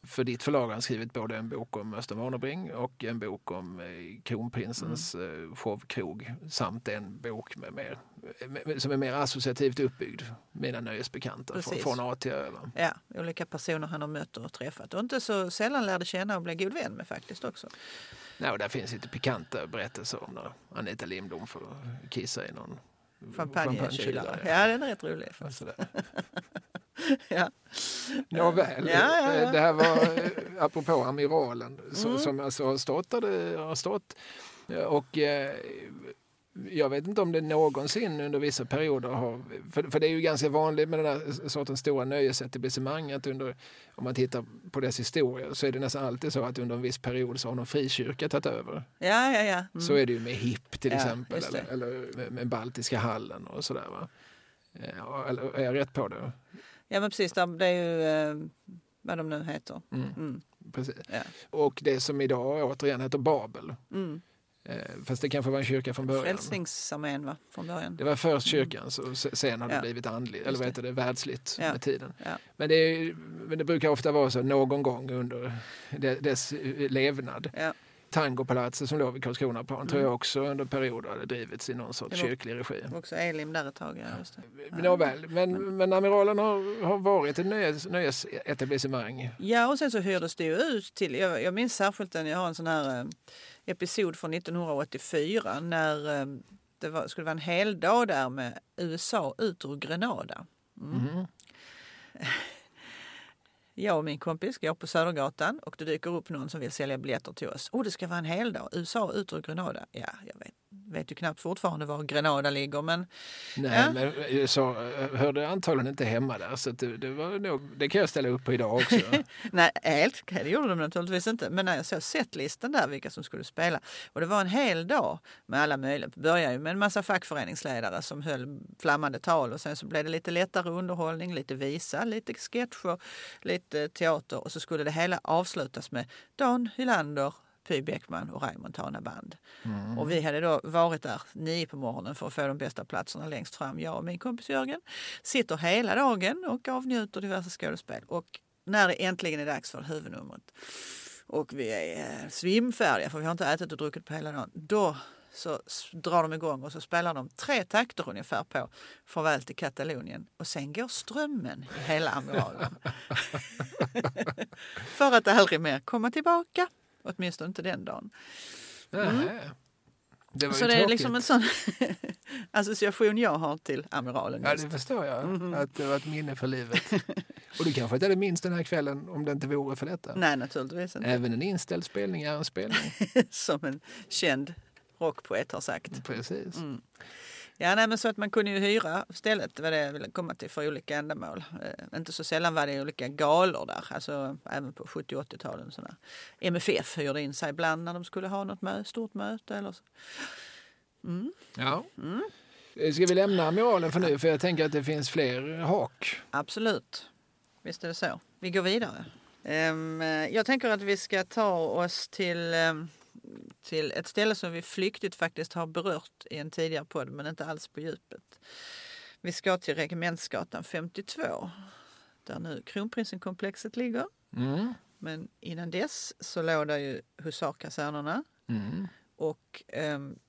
För ditt förlag har skrivit både en bok om Östen Warnerbring och en bok om eh, kronprinsens Mm. eh, showkrog samt en bok med mer, som är mer associativt uppbyggd. Mina nöjesbekanta Precis. från A till Ö. Ja, olika personer han har mött och träffat och inte så sällan lärde känna och blev god vän med faktiskt också. Nej, och där finns lite pikanta berättelser om när Anita Lindblom får kissa i någon Champagnekylare. Ja, den är rätt rolig. <laughs> Ja. Nåväl, Ja, ja, ja. det här var eh, apropå amiralen Mm. som alltså har stått där det har stått. Och eh, jag vet inte om det någonsin under vissa perioder har, för, för det är ju ganska vanligt med den där sortens stora nöjesetablissemang att under, om man tittar på dess historia så är det nästan alltid så att under en viss period så har någon frikyrka tagit över. Ja, ja, ja. Mm. Så är det ju med HIP till Ja, exempel eller, eller med, med Baltiska hallen och sådär. Va? Eh, Eller är jag rätt på det? Ja, men precis. Det är ju eh, vad de nu heter. Mm, Mm. precis. Ja. Och det som idag återigen heter Babel. Mm. Eh, fast det kanske var en kyrka från början. Frälsningsarmén va, från början. Det var först kyrkan, så se- sen har det Ja. blivit andligt, eller vad heter det, världsligt Ja. med tiden. Ja. Men det, är, men det brukar ofta vara så någon gång under de- dess levnad. Tangopalatset som låg vid Karlskronaplan tror Mm. jag också under perioder hade drivits i någon sorts kyrklig regi. Också Elim där ett tag. Ja, just. Men, Nåväl, men, men Amiralen har, har varit ett nöjes, nöjesetablissemang. Ja, och sen så hyrdes det ju ut till, jag, jag minns särskilt en, jag har en sån här eh, episod från 1984 när eh, det var, skulle vara en hel dag där med USA ut ur Grenada. Mm. Mhm. <laughs> Jag och min kompis går på Södergatan och det dyker upp någon som vill sälja biljetter till oss. Och det ska vara en hel dag. USA ut ur Grenada. Ja, jag vet vet ju knappt fortfarande var Grenada ligger men Nej, Ja. men USA hörde antagligen inte hemma där så det, det, var nog, det kan jag ställa upp på idag också. <laughs> nej, helt det gjorde de naturligtvis inte. Men när jag såg setlistan där vilka som skulle spela och det var en hel dag med alla möjliga. Det började ju med en massa fackföreningsledare som höll flammande tal och sen så blev det lite lättare underhållning, lite visa, lite sketcher, lite teater och så skulle det hela avslutas med Dan Hylander, Py Bäckman och Ray Montana Band. Och vi hade då varit där nio på morgonen för att få de bästa platserna längst fram. Jag och min kompis Jörgen sitter hela dagen och avnjuter diverse skådespel. Och när det äntligen är dags för huvudnumret och vi är eh, svimfärdiga för vi har inte ätit och druckit på hela dagen. Då så drar de igång och så spelar de tre takter ungefär på Farväl till Katalonien och sen går strömmen i hela Amiralen. <laughs> <laughs> för att aldrig mer komma tillbaka. Åtminstone inte den dagen. Nähä. Det var Så ju det är liksom en sån <laughs> association jag har till Amiralen. Ja, det förstår jag. Mhm. Att det var ett minne för livet. <laughs> Och du kanske inte hade minst den här kvällen om det inte vore för detta. Nej, naturligtvis inte. Även en inställd spelning är en spelning. <laughs> Som en känd rockpoet har sagt. Precis. Mm. Ja, nej, men så att man kunde ju hyra stället, var det jag ville komma till, för olika ändamål. Eh, inte så sällan var det olika galor där, alltså även på 70 och 80-talen. sådär. MFF hyrde in sig ibland när de skulle ha något mö stort möte eller så. Mm. Ja. Mm. Ska vi lämna Amiralen för nu? För jag tänker att det finns fler hak. Absolut, visst är det så. Vi går vidare. Ehm, eh, jag tänker att vi ska ta oss till, ehm, till ett ställe som vi flyktigt faktiskt har berört i en tidigare podd, men inte alls på djupet. Vi ska till Regementsgatan 52, där nu Kronprinsenkomplexet ligger. Mm. Men innan dess så låg där ju husarkasernerna Mm. och ehm,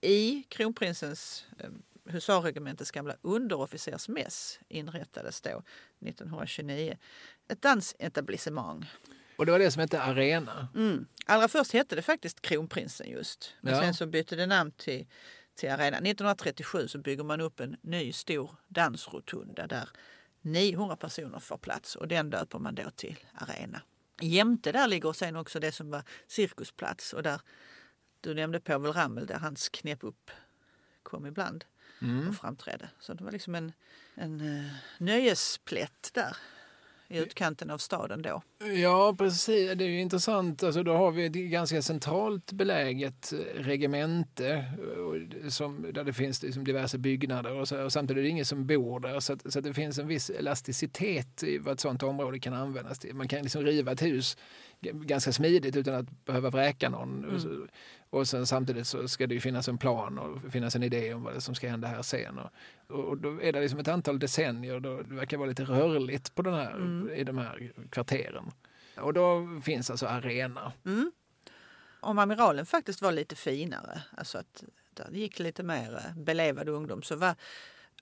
i kronprinsens um, husarregementets gamla underofficersmäss inrättades då 1929 ett dansetablissemang. Och det var det som hette Arena. Mm. Allra först hette det faktiskt Kronprinsen just. Men Ja. sen så bytte det namn till, till Arena. 1937 så bygger man upp en ny stor dansrotunda där 900 personer får plats och den döper man då till Arena. Jämte där ligger sen också det som var cirkusplats och där du nämnde Povel Ramel där hans knep upp kom ibland Mm. och framträdde. Så det var liksom en, en uh, nöjesplätt där i utkanten av staden då. Ja, precis. Det är intressant. Alltså, då har vi ett ganska centralt beläget eh, regemente eh, som, där det finns liksom diverse byggnader och, så, och samtidigt är det ingen som bor där. Så, att, så att det finns en viss elasticitet i vad ett sånt område kan användas till. Man kan liksom riva ett hus ganska smidigt utan att behöva vräka någon. Så, och sen, samtidigt så ska det ju finnas en plan och finnas en idé om vad det som ska hända här sen. Och, och då är det liksom ett antal decennier då det verkar vara lite rörligt på den här, i de här kvarteren. Och då finns alltså arena. Mm. Om Amiralen faktiskt var lite finare, alltså att där gick lite mer eh, belevad ungdom, så var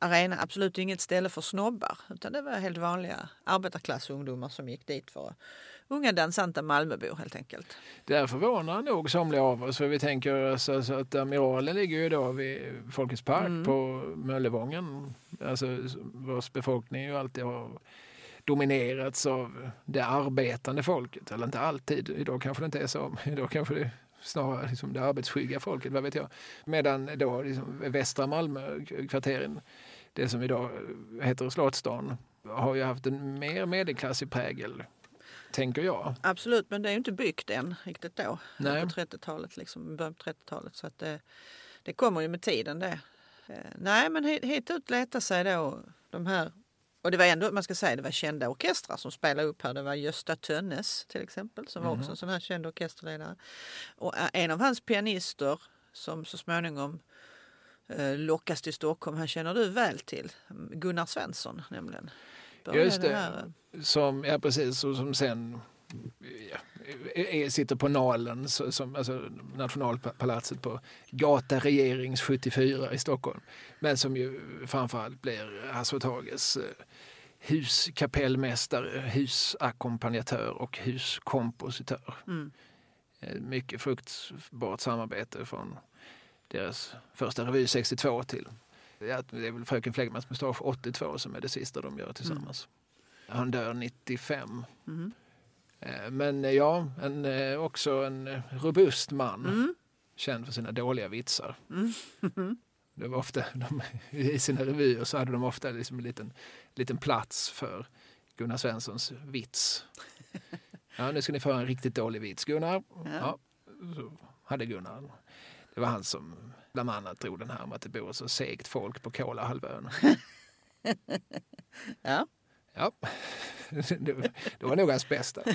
Arena absolut inget ställe för snobbar. Utan det var helt vanliga arbetarklassungdomar som gick dit för unga dansanta Malmöbor helt enkelt. Det här förvånar nog somliga av oss för vi tänker oss alltså att Amiralen ligger ju då vid Folkets park Mm. på Möllevången. Alltså vars befolkning ju alltid har dominerats av det arbetande folket. Eller inte alltid, idag kanske det inte är så. Idag kanske det snarare liksom det arbetsskygga folket, vad vet jag. Medan då liksom västra Malmö, kvarteren, det som idag heter Slottsstaden, har ju haft en mer medelklassig prägel, tänker jag. Absolut, men det är ju inte byggt än riktigt då. Nej. På 30-talet, liksom, början på 30-talet. Så att det, det kommer ju med tiden det. Eh, Nej, men hit, ut letar sig då de här och det var ändå, man ska säga, det var kända orkestrar som spelade upp här. Det var Gösta Tönnes till exempel, som var också en sån här känd orkesterledare. Och eh, en av hans pianister som så småningom eh, lockas till Stockholm, han känner du väl till. Gunnar Svensson nämligen. Började Just det. här, eh, Som, ja precis, och som sen sitter på Nalen, som, alltså nationalpalatset på Gata Regerings 74 i Stockholm. Men som ju framförallt blir Hasse Tages eh, huskapellmästare, husackompanjatör och huskompositör. Mm. Eh, Mycket fruktbart samarbete från deras första revy 62 till ja, det är väl Fröken Flegmans mustasch 82 som är det sista de gör tillsammans. Han dör 95. Mm. Eh, Men eh, ja, en, eh, också en robust man. Mm. känd för sina dåliga vitsar. Mm. <laughs> Det var ofta, de, I sina revyer så hade de ofta liksom en liten, liten plats för Gunnar Svenssons vits. <laughs> Ja, nu ska ni få höra en riktigt dålig vits. Gunnar, ja. så hade Gunnar. Det var han som bland annat drog den här om att det bor så segt folk på Kolahalvön. <laughs> Ja. Ja, <laughs> det, det var nog hans bästa. <laughs>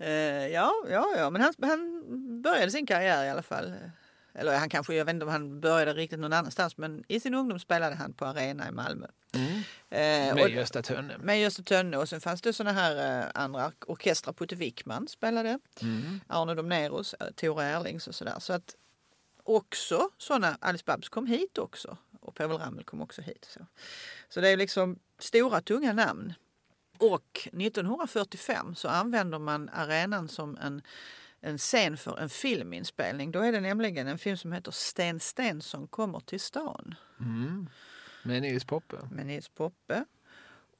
Eh, ja, ja, ja, men han, han började sin karriär i alla fall. Eller han kanske, jag vet inte om han började riktigt någon annanstans, men i sin ungdom spelade han på Arena i Malmö. Mm. Eh, Med Gösta Tönne. med Gösta Tönne och sen fanns det såna här eh, andra orkestrar. Putte Wickman spelade, Mm. Arne Domnerus, eh, Tore Erlings och sådär. Så att också såna, Alice Babs kom hit också och Povel Ramel kom också hit. Så, så det är liksom stora tunga namn. Och 1945 så använder man arenan som en, en scen för en filminspelning. Då är det nämligen en film som heter Sten Stensson kommer till stan Mm. Med Nils Poppe. med Nils Poppe.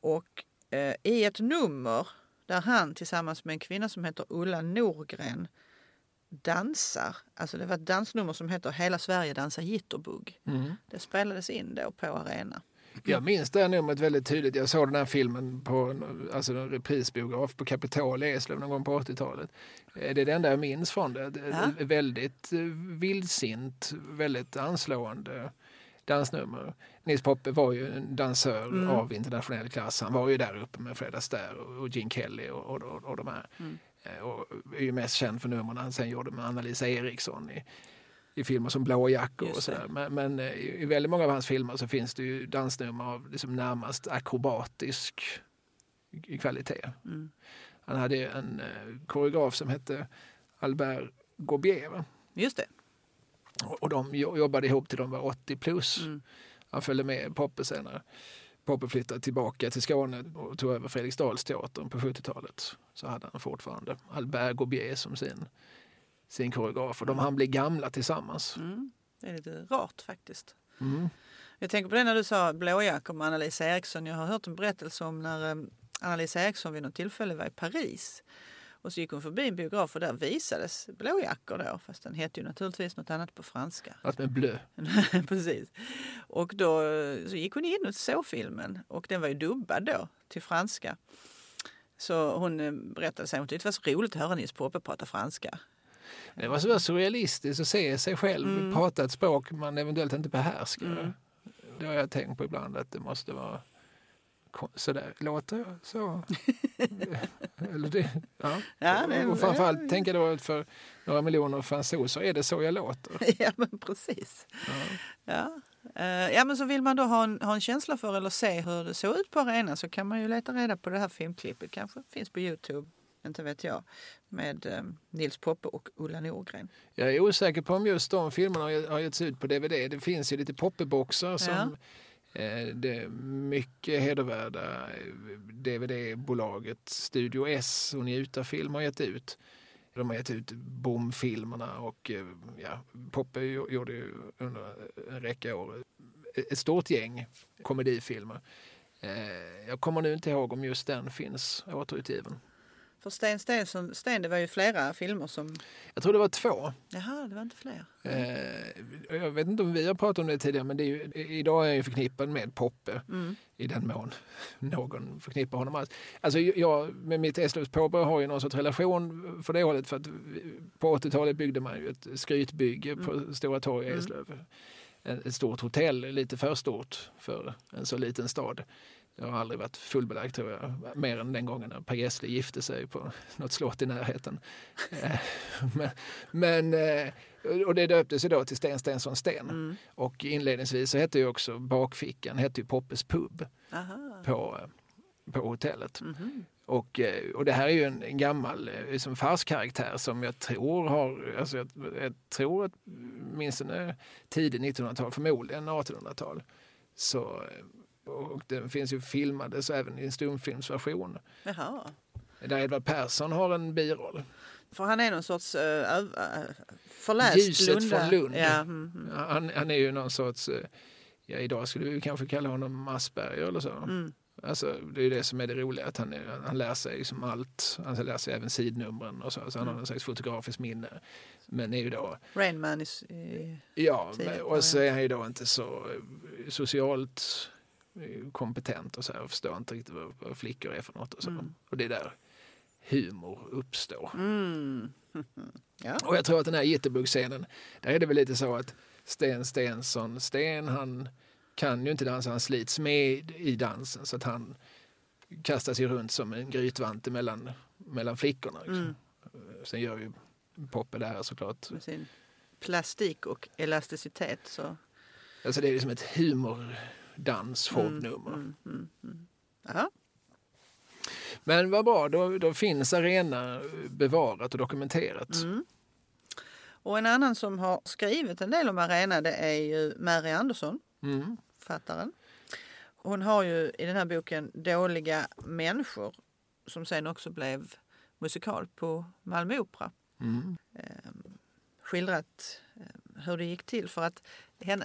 Och eh, i ett nummer där han tillsammans med en kvinna som heter Ulla Norgren dansar. Alltså det var ett dansnummer som heter Hela Sverige dansar jitterbug. Mm. Det spelades in då på arena. Jag minns det här numret väldigt tydligt. Jag såg den här filmen på alltså en reprisbiograf på Kapitol i Eslöv någon gång på 80-talet. Eh, Det är det enda jag minns från det. Ja. Väldigt eh, vildsint, väldigt anslående dansnummer. Nils Poppe var ju en dansör Mm. av internationell klass. Han var ju där uppe med Fred Astaire och och Gene Kelly och, och, och, och de här. Mm. Eh, Och är ju mest känd för numren han sen gjorde med Anna-Lisa Eriksson i, i filmer som Blå jackor och sådär. Men, men eh, i väldigt många av hans filmer så finns det ju dansnummer av liksom närmast akrobatisk kvalitet. Mm. Han hade en eh, koreograf som hette Albert Gobier. Just det. Och de jo- jobbade ihop till de var 80 plus. Mm. Han följde med Poppe senare. Poppe flyttade tillbaka till Skåne och tog över Fredriksdalsteatern på 70-talet. Så hade han fortfarande Albert Gobier som sin, sin koreograf. Och de hann bli gamla tillsammans. Mm. Det är lite rart faktiskt. Mm. Jag tänker på det när du sa blåjackor med Anna-Lisa Eriksson. Jag har hört en berättelse om när eh, Anna-Lisa Eriksson vid något tillfälle var i Paris. Och så gick hon förbi en biograf och där visades blåjackor då. Fast den hette ju naturligtvis något annat på franska. Att med blö. <laughs> Precis. Och då så gick hon in och såg filmen och den var ju dubbad då till franska. Så hon eh, berättade sen, hon tyckte det var så roligt att höra Nils Poppe prata franska. Det var så surrealistiskt att se sig själv Mm. prata ett språk man eventuellt inte behärskar. Mm. Det har jag tänkt på ibland att det måste vara kon- sådär. Låter jag så? <laughs> Eller det, ja. Ja, det- och framförallt tänker jag då för några miljoner fransoser är det så jag låter. <laughs> ja, men precis. Ja. Ja. Eh, ja, men så vill man då ha en, ha en känsla för eller se hur det såg ut på arenan så kan man ju leta reda på det här filmklippet. Kanske finns på Youtube, inte vet jag, med eh, Nils Poppe och Ulla Norgren. Jag är osäker på om just de filmerna har getts ut på DVD. Det finns ju lite poppeboxar som Eh, det mycket hedervärda DVD-bolaget Studio S och Njuta-film har gett ut. De har gett ut Bom-filmerna, och eh, ja, Poppe gjorde ju under en räcka år ett stort gäng komedifilmer. Eh, jag kommer nu inte ihåg om just den finns återutgiven. För Sten Stensson, Sten, det var ju flera filmer som... Jag tror det var två. Jaha, det var inte fler. Eh, jag vet inte om vi har pratat om det tidigare men det är ju, idag är jag ju förknippad med Poppe Mm. i den mån <laughs> någon förknippar honom alls. Alltså jag med mitt Eslövs påbörj har ju någon sorts relation för det hållet för att på 80-talet byggde man ju ett skrytbygge på Stora torg i Mm. Eslöv. Ett ett stort hotell, lite för stort för en så liten stad. Det har aldrig varit fullbelagt tror jag, mer än den gången när Per Gessle gifte sig på något slott i närheten. Eh, men, men, eh, och det döptes ju då till Sten Stensson Sten. Mm. Och inledningsvis så hette ju också bakfickan hette ju Poppes pub Aha. på, eh, på hotellet. Mhm. Och, eh, och det här är ju en, en gammal eh, som farskaraktär som jag tror har, alltså jag, jag tror att minst tidigt 1900-tal, förmodligen 1800-tal. Så, och den finns ju filmade så även i en stumfilmsversion. Jaha. Där Edvard Persson har en biroll. För han är någon sorts uh, förläst Ljuset Lunda. från Lund. Ja, mm, mm. Han, han är ju någon sorts, eh, ja idag skulle vi kanske kalla honom Asperger eller så. Mm. Alltså, det är det som är det roliga, att han, han lär sig liksom allt. Han lär sig även sidnumren och så, så han har Mm. en slags fotografiskt minne. Men är ju då, Rainman i ja, men- och så är han ju då inte så socialt kompetent och så här, och förstår inte riktigt vad, vad flickor är för något och så. Mm. Och det är där humor uppstår. Mm. <laughs> Ja. Och jag tror att den här Jitterbug-scenen, där är det väl lite så att Sten Stensson, Sten han kan ju inte dansa, han slits med i dansen så att han kastar sig runt som en grytvante mellan, mellan flickorna. Liksom. Mm. Sen gör ju Poppe det här såklart. Med sin plastik och elasticitet. Så. Alltså det är liksom ett humordans folknummer. Mm, mm, mm. Ja. Men vad bra, då, då finns arena bevarat och dokumenterat. Mm. Och en annan som har skrivit en del om arena det är ju Mary Andersson, Mm. författaren. Hon har ju i den här boken Dåliga människor som sen också blev musikal på Malmö Opera. Mm. skildrat eh, hur det gick till. För att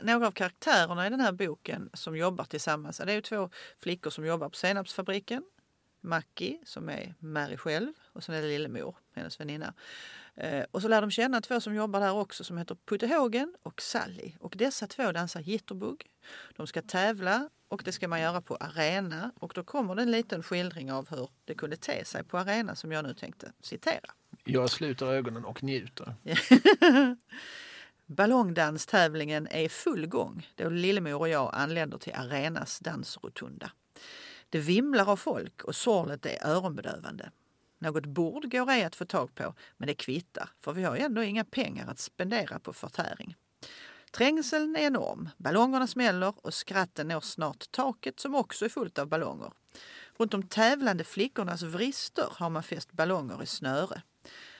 några av karaktärerna i den här boken som jobbar tillsammans, det är ju två flickor som jobbar på senapsfabriken. Mackie som är Mary själv och sen är det Lillemor, hennes väninna. Eh, och så lär de känna två som jobbar där också som heter Putte Hågen och Sally. Och dessa två dansar jitterbug. De ska tävla och det ska man göra på arena. Och då kommer det en liten skildring av hur det kunde te sig på arena som jag nu tänkte citera. Jag sluter ögonen och njuter. <laughs> Ballongdanstävlingen är i full gång då Lillemor och jag anländer till Arenas dansrotunda. Det vimlar av folk och sorlet är öronbedövande. Något bord går ej att få tag på, men det kvittar för vi har ju ändå inga pengar att spendera på förtäring. Trängseln är enorm, ballongerna smäller och skratten når snart taket som också är fullt av ballonger. Runt de tävlande flickornas vrister har man fäst ballonger i snöre.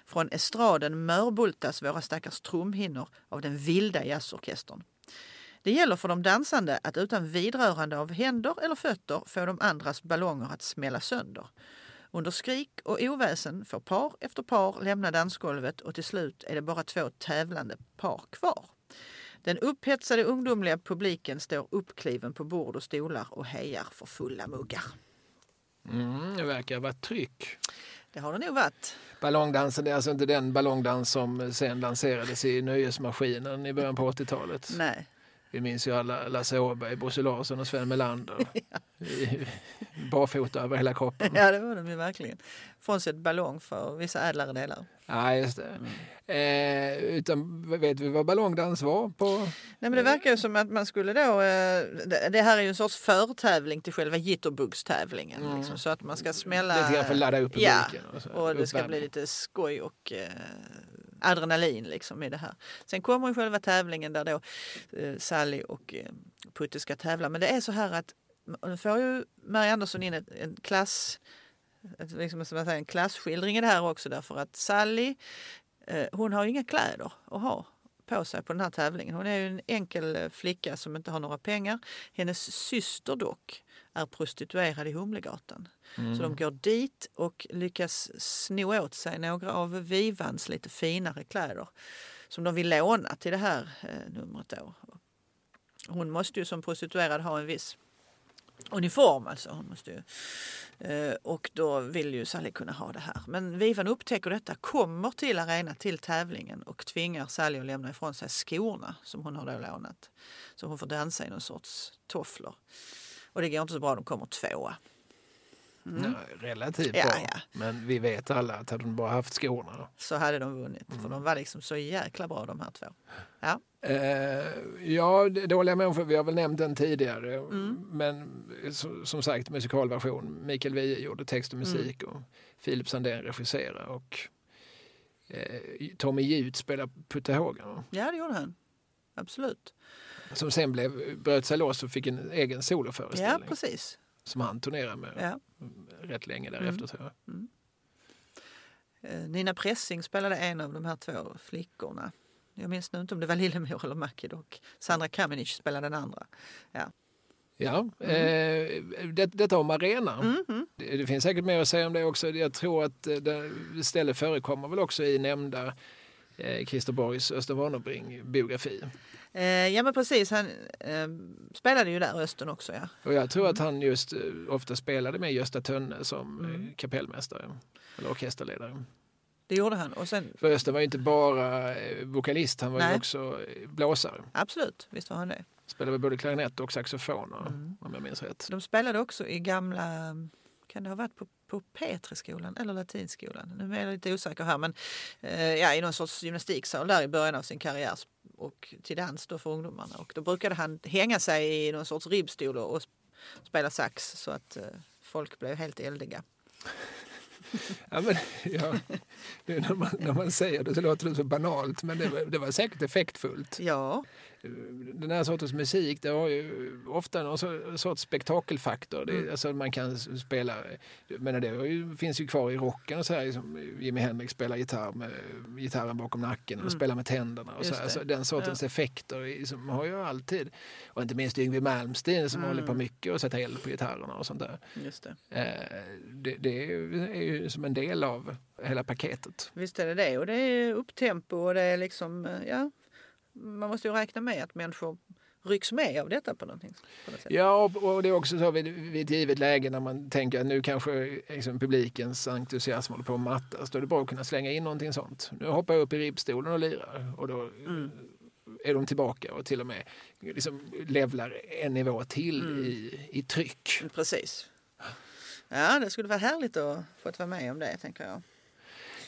Från estraden mörbultas våra stackars trumhinnor av den vilda jazzorkestern. Det gäller för de dansande att utan vidrörande av händer eller fötter få de andras ballonger att smälla sönder. Under skrik och oväsen får par efter par lämna dansgolvet och till slut är det bara två tävlande par kvar. Den upphetsade ungdomliga publiken står uppkliven på bord och stolar och hejar för fulla muggar. Mm, det verkar vara tryck. Det har det nog varit. Ballongdansen är alltså inte den ballongdans som sen lanserades i Nöjesmaskinen i början på 80-talet. Nej. Vi minns ju alla Lasse Åberg, Bosse Larsson och Sven Melander. <laughs> I- <laughs> Barfota över hela kroppen. Ja, det var de ju verkligen. Frånsett ballong för vissa ädlare delar. Ja, just det. Eh, utan vet vi vad ballongdans var på? Nej, men det verkar ju som att man skulle då... Eh, det, det här är ju en sorts förtävling till själva jitterbugstävlingen. Mm. Liksom, så att man ska smälla... Lite grann för att ladda upp Ja, publiken. och så. och det ska bli lite skoj och eh, adrenalin liksom i det här. Sen kommer ju själva tävlingen där då eh, Sally och eh, Putte ska tävla. Men det är så här att nu får ju Mary Andersson in ett, en klass ett, liksom, som jag säger, en klassskildring i det här också därför att Sally eh, hon har ju inga kläder att ha på sig på den här tävlingen. Hon är ju en enkel eh, flicka som inte har några pengar. Hennes syster dock är prostituerad i Humlegatan. Mm. Så de går dit och lyckas sno åt sig några av Vivans lite finare kläder som de vill låna till det här eh, numret. Då. Hon måste ju som prostituerad ha en viss uniform alltså. Hon måste ju, eh, och då vill ju Sally kunna ha det här. Men Vivan upptäcker detta, kommer till arena till tävlingen och tvingar Sally att lämna ifrån sig skorna som hon har då lånat. Så hon får dansa i någon sorts tofflor. Och det går inte så bra, de kommer tvåa. Ja, relativt Ja, bra. ja. Men vi vet alla att hade de bara haft skorna. så hade de vunnit. För de var liksom så jäkla bra de här två. Ja, Eh, ja, det håller jag med om, för vi har väl nämnt den tidigare. Mm. Men så, som sagt, musikalversion. Mikael Wiehe gjorde text och Mm. musik och Filip Sandén regisserade. Och eh, Tommy Jut spelar Putte Hågen. ja det gjorde han. Absolut. Som sen blev, bröt sig loss och fick en egen Ja, soloföreställning. precis. som han turnerade med Ja. rätt länge därefter. Mm. tror jag. Eh, Nina Pressing spelade en av de här två flickorna. Jag minns nu inte om det var Lillemor eller Mackie dock. Sandra Kamenic spelade den andra. Ja. Ja, eh, det, detta om arena. Mhm. Det, det finns säkert mer att säga om det också. Jag tror att eh, det stället förekommer väl också i nämnda eh, Christer Borgs Östen Warnerbring biografi. Eh, ja men precis, han eh, spelade ju där Östen också ja. Och jag tror att han just eh, ofta spelade med Gösta Tönne som Mm. kapellmästare eller orkesterledare. Det gjorde han. Och sen, För Östen var ju inte bara vokalist, han var ju Nej. också eh, blåsare. absolut, visst var han det. Spelade både klarinett och saxofon Mm. om jag minns rätt. De spelade också i gamla, kan det ha varit på, på Petriskolan eller Latinskolan? Nu är jag lite osäker här men eh, ja, i någon sorts gymnastiksal där i början av sin karriär och till dans då för ungdomarna. Och då brukade han hänga sig i någon sorts ribbstol och sp- spela sax så att eh, folk blev helt eldiga. <laughs> Ja, men, ja, det, är när, man, när man säger det så låter det så banalt men det, var- det var säkert effektfullt. Ja, Den här sortens musik det har ju ofta någon so- sorts spektakelfaktor. Det, Mm. alltså man kan spela, men det finns ju kvar i rocken och så här, som Jimi Hendrix spelar gitarr med gitarren bakom nacken och Mm. spelar med tänderna. Och så Just här. det. Så den sortens effekter i- som har ju alltid, och inte minst Yngwie Malmsteen som Mm. håller på mycket och sätter eld på gitarrerna och sånt där. just det. Eh, det, det är ju- är ju som en del av hela paketet. Visst är det det. Och det är upptempo och det är liksom, eh, ja, man måste ju räkna med att människor rycks med av detta på någonting. På något sätt. Ja, och och det är också så vid, vid ett givet läge när man tänker att nu kanske liksom, publikens entusiasm håller på att mattas. Då är det bra att kunna slänga in någonting sånt. Nu hoppar jag upp i ribbstolen och lirar och då Mm. är de tillbaka och till och med liksom levlar en nivå till Mm. i, i tryck. Precis. Ja, det skulle vara härligt att få vara med om det, tänker jag.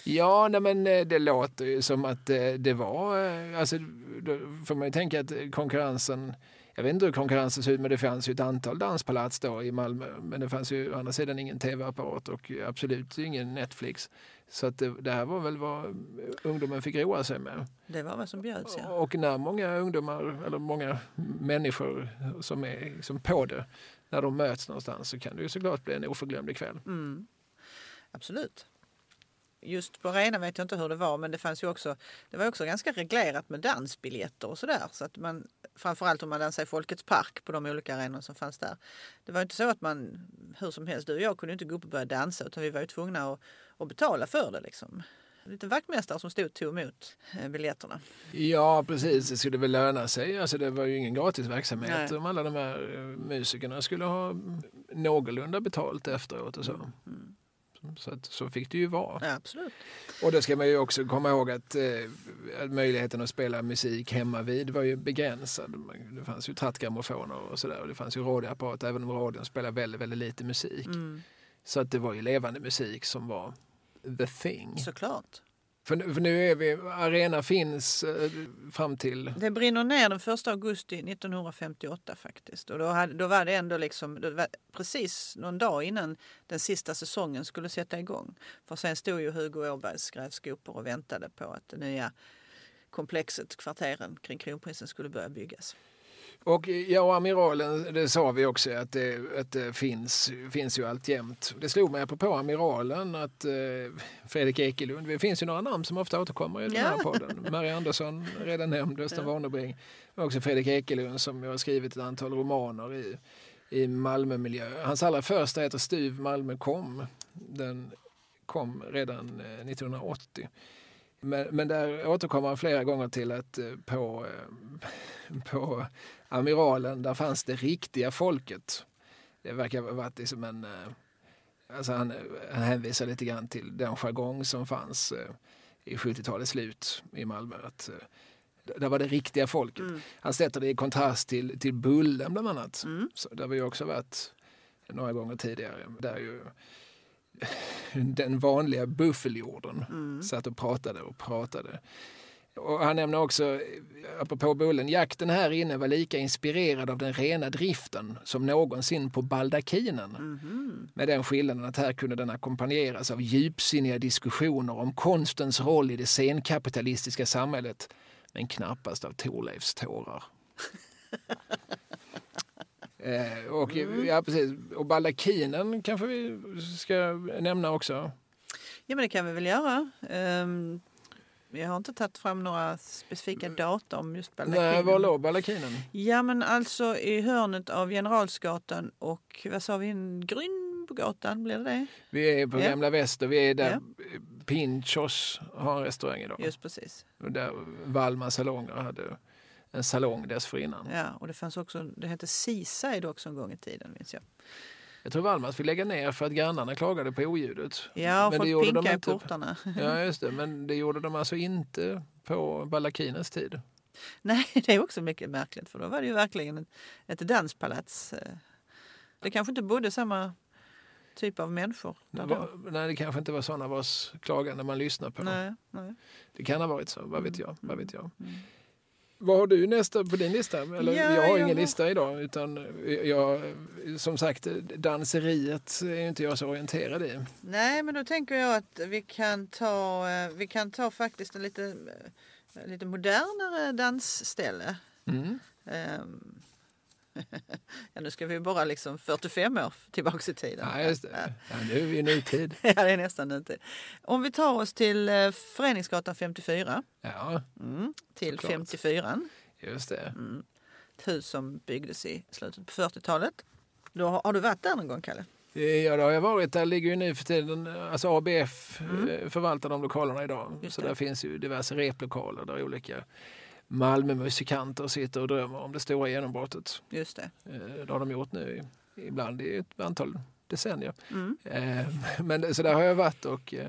Ja, nej, men eh, det låter ju som att eh, det var... eh, Alltså, då får man ju tänka att konkurrensen... Jag vet inte hur konkurrensen ser ut, men det fanns ju ett antal danspalats då i Malmö. Men det fanns ju å andra sidan ingen tv-apparat och absolut ingen Netflix. Så att det, det här var väl vad ungdomen fick roa sig med. Det var vad som bjöds, ja. Och när många ungdomar, eller många människor som är liksom på det, när de möts någonstans så kan det ju såklart bli en oförglömlig kväll. Mm. Absolut. Just på arenan vet jag inte hur det var men det fanns ju också, det var också ganska reglerat med dansbiljetter och sådär. Så att man, framförallt om man dansade i Folkets park på de olika arenorna som fanns där. Det var inte så att man hur som helst, du och jag kunde inte gå upp och börja dansa utan vi var ju tvungna att, att betala för det liksom. Lite vaktmästare som stod och tog emot eh, biljetterna. Ja, precis. Det skulle väl löna sig. Alltså, det var ju ingen gratis verksamhet. Nej. Om alla de här eh, musikerna skulle ha någorlunda betalt efteråt och så. Mm. Så, att, så fick det ju vara. Ja, absolut. Och då ska man ju också komma ihåg att, eh, möjligheten att spela musik hemma vid var ju begränsad. Det fanns ju trattgrammofoner och sådär och det fanns ju radioapparat även om radion spelar väldigt, väldigt lite musik. Mm. Så att det var ju levande musik som var the thing. Såklart. För, nu- för nu är vi, arena finns eh, fram till Det brinner ner den 1 augusti 1958 faktiskt. Och då, hade, då var det ändå liksom, det var precis någon dag innan den sista säsongen skulle sätta igång. För sen stod ju Hugo Åbergs grävskopor och väntade på att det nya komplexet, kvarteren kring kronprinsen skulle börja byggas. Och ja, och Amiralen, det sa vi också att det, att det finns, finns ju alltjämt. Det slog mig apropå Amiralen att eh, Fredrik Ekelund, det finns ju några namn som ofta återkommer i den här Ja. podden. Marie Andersson, redan nämnd, Östen Warnerbring. Och också Fredrik Ekelund som ju har skrivit ett antal romaner i, i Malmömiljö. Hans allra första heter Stuv Malmö kom. Den kom redan eh, 1980. Men, men där återkommer han flera gånger till att eh, på, eh, på Amiralen där fanns det riktiga folket. Det verkar ha varit liksom en... eh, Alltså han, han hänvisar lite grann till den jargong som fanns i 70-talets slut i Malmö. Att, där var det riktiga folket. Mm. Han sätter det i kontrast till, till Bullen bland annat. Mm. Så där vi också varit några gånger tidigare. Där ju den vanliga buffeljorden Mm. satt och pratade och pratade. Och han nämner också, apropå Bullen, jakten här inne var lika inspirerad av den rena driften som någonsin på baldakinen. Mhm. Med den skillnaden att här kunde den ackompanjeras av djupsinniga diskussioner om konstens roll i det senkapitalistiska samhället, men knappast av Thorleifs tårar. <laughs> eh, och, ja, precis. och baldakinen kanske vi ska nämna också. Ja men det kan vi väl göra. Um, jag har inte tagit fram några specifika data om just Nej, baldakinen. var låg baldakinen? Ja men alltså i hörnet av Generalsgatan och vad sa vi, Grynbogatan, blir det det? Vi är på Ja. Gamla Väster, vi är där Ja. Pinchos har en restaurang idag. Just precis. Och där Wallmans salonger hade en salong dessförinnan. Ja, och det fanns också, det hette Seaside också en gång i tiden minns jag. Jag tror Valmars fick lägga ner för att grannarna klagade på oljudet. Ja, och Men folk gjorde de i portarna. <laughs> Ja, just det. Men det gjorde de alltså inte på Balakinens tid. Nej, det är också mycket märkligt för då var det ju verkligen ett, danspalats. Det kanske inte bodde samma typ av människor där då. var, nej, det kanske inte var sådana vars klagande man lyssnar på. Nej, nej. Det kan ha varit så, vad vet jag. Vad vet jag. Mm. Vad har du nästa på din lista? Eller, Ja, jag har jag ingen har- lista idag. Utan jag, som sagt, danseriet är inte jag så orienterad i. Nej, men då tänker jag att vi kan ta, eh, vi kan ta faktiskt en lite, eh, lite modernare dansställe. Mm. Ehm, <laughs> ja, nu ska vi bara liksom 45 år tillbaks i tiden. Ja, just det. Ja, nu är vi i nutid. <laughs> Ja, det är nästan inte. Om vi tar oss till eh, Föreningsgatan 54, Ja, mm, till Såklart. 54 just det. ett hus som byggdes i slutet på 40-talet. Då har, har du varit där någon gång, Kalle? Ja, det har jag varit. Där ligger ju nu för tiden, alltså ABF eh, förvaltar de lokalerna idag. Mm. Just så det. där finns ju diverse replokaler där olika Malmömusikanter sitter och drömmer om det stora genombrottet. Just det. Eh, Det har de gjort nu ibland i ett antal decennier. Mm. Eh, Men så där har jag varit och eh,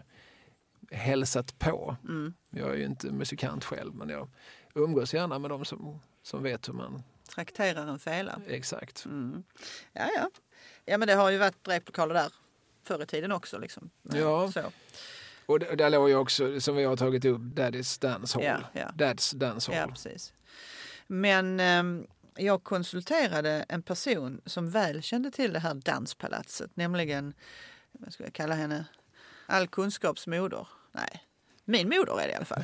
hälsat på. Mm. Jag är ju inte musikant själv men jag umgås gärna med de som, som vet hur man... Trakterar en felare. Exakt. Mm. Ja, ja. Ja, men det har ju varit replokaler där förr i tiden också. Liksom. Ja. Så. Och där låg ju också, som vi har tagit upp, Daddy's Dance Hall. Ja, ja. Dads Dance Hall. Ja, precis. Men ehm, jag konsulterade en person som väl kände till det här danspalatset, nämligen, vad ska jag kalla henne, all kunskaps moder. Nej, min moder är det i alla fall.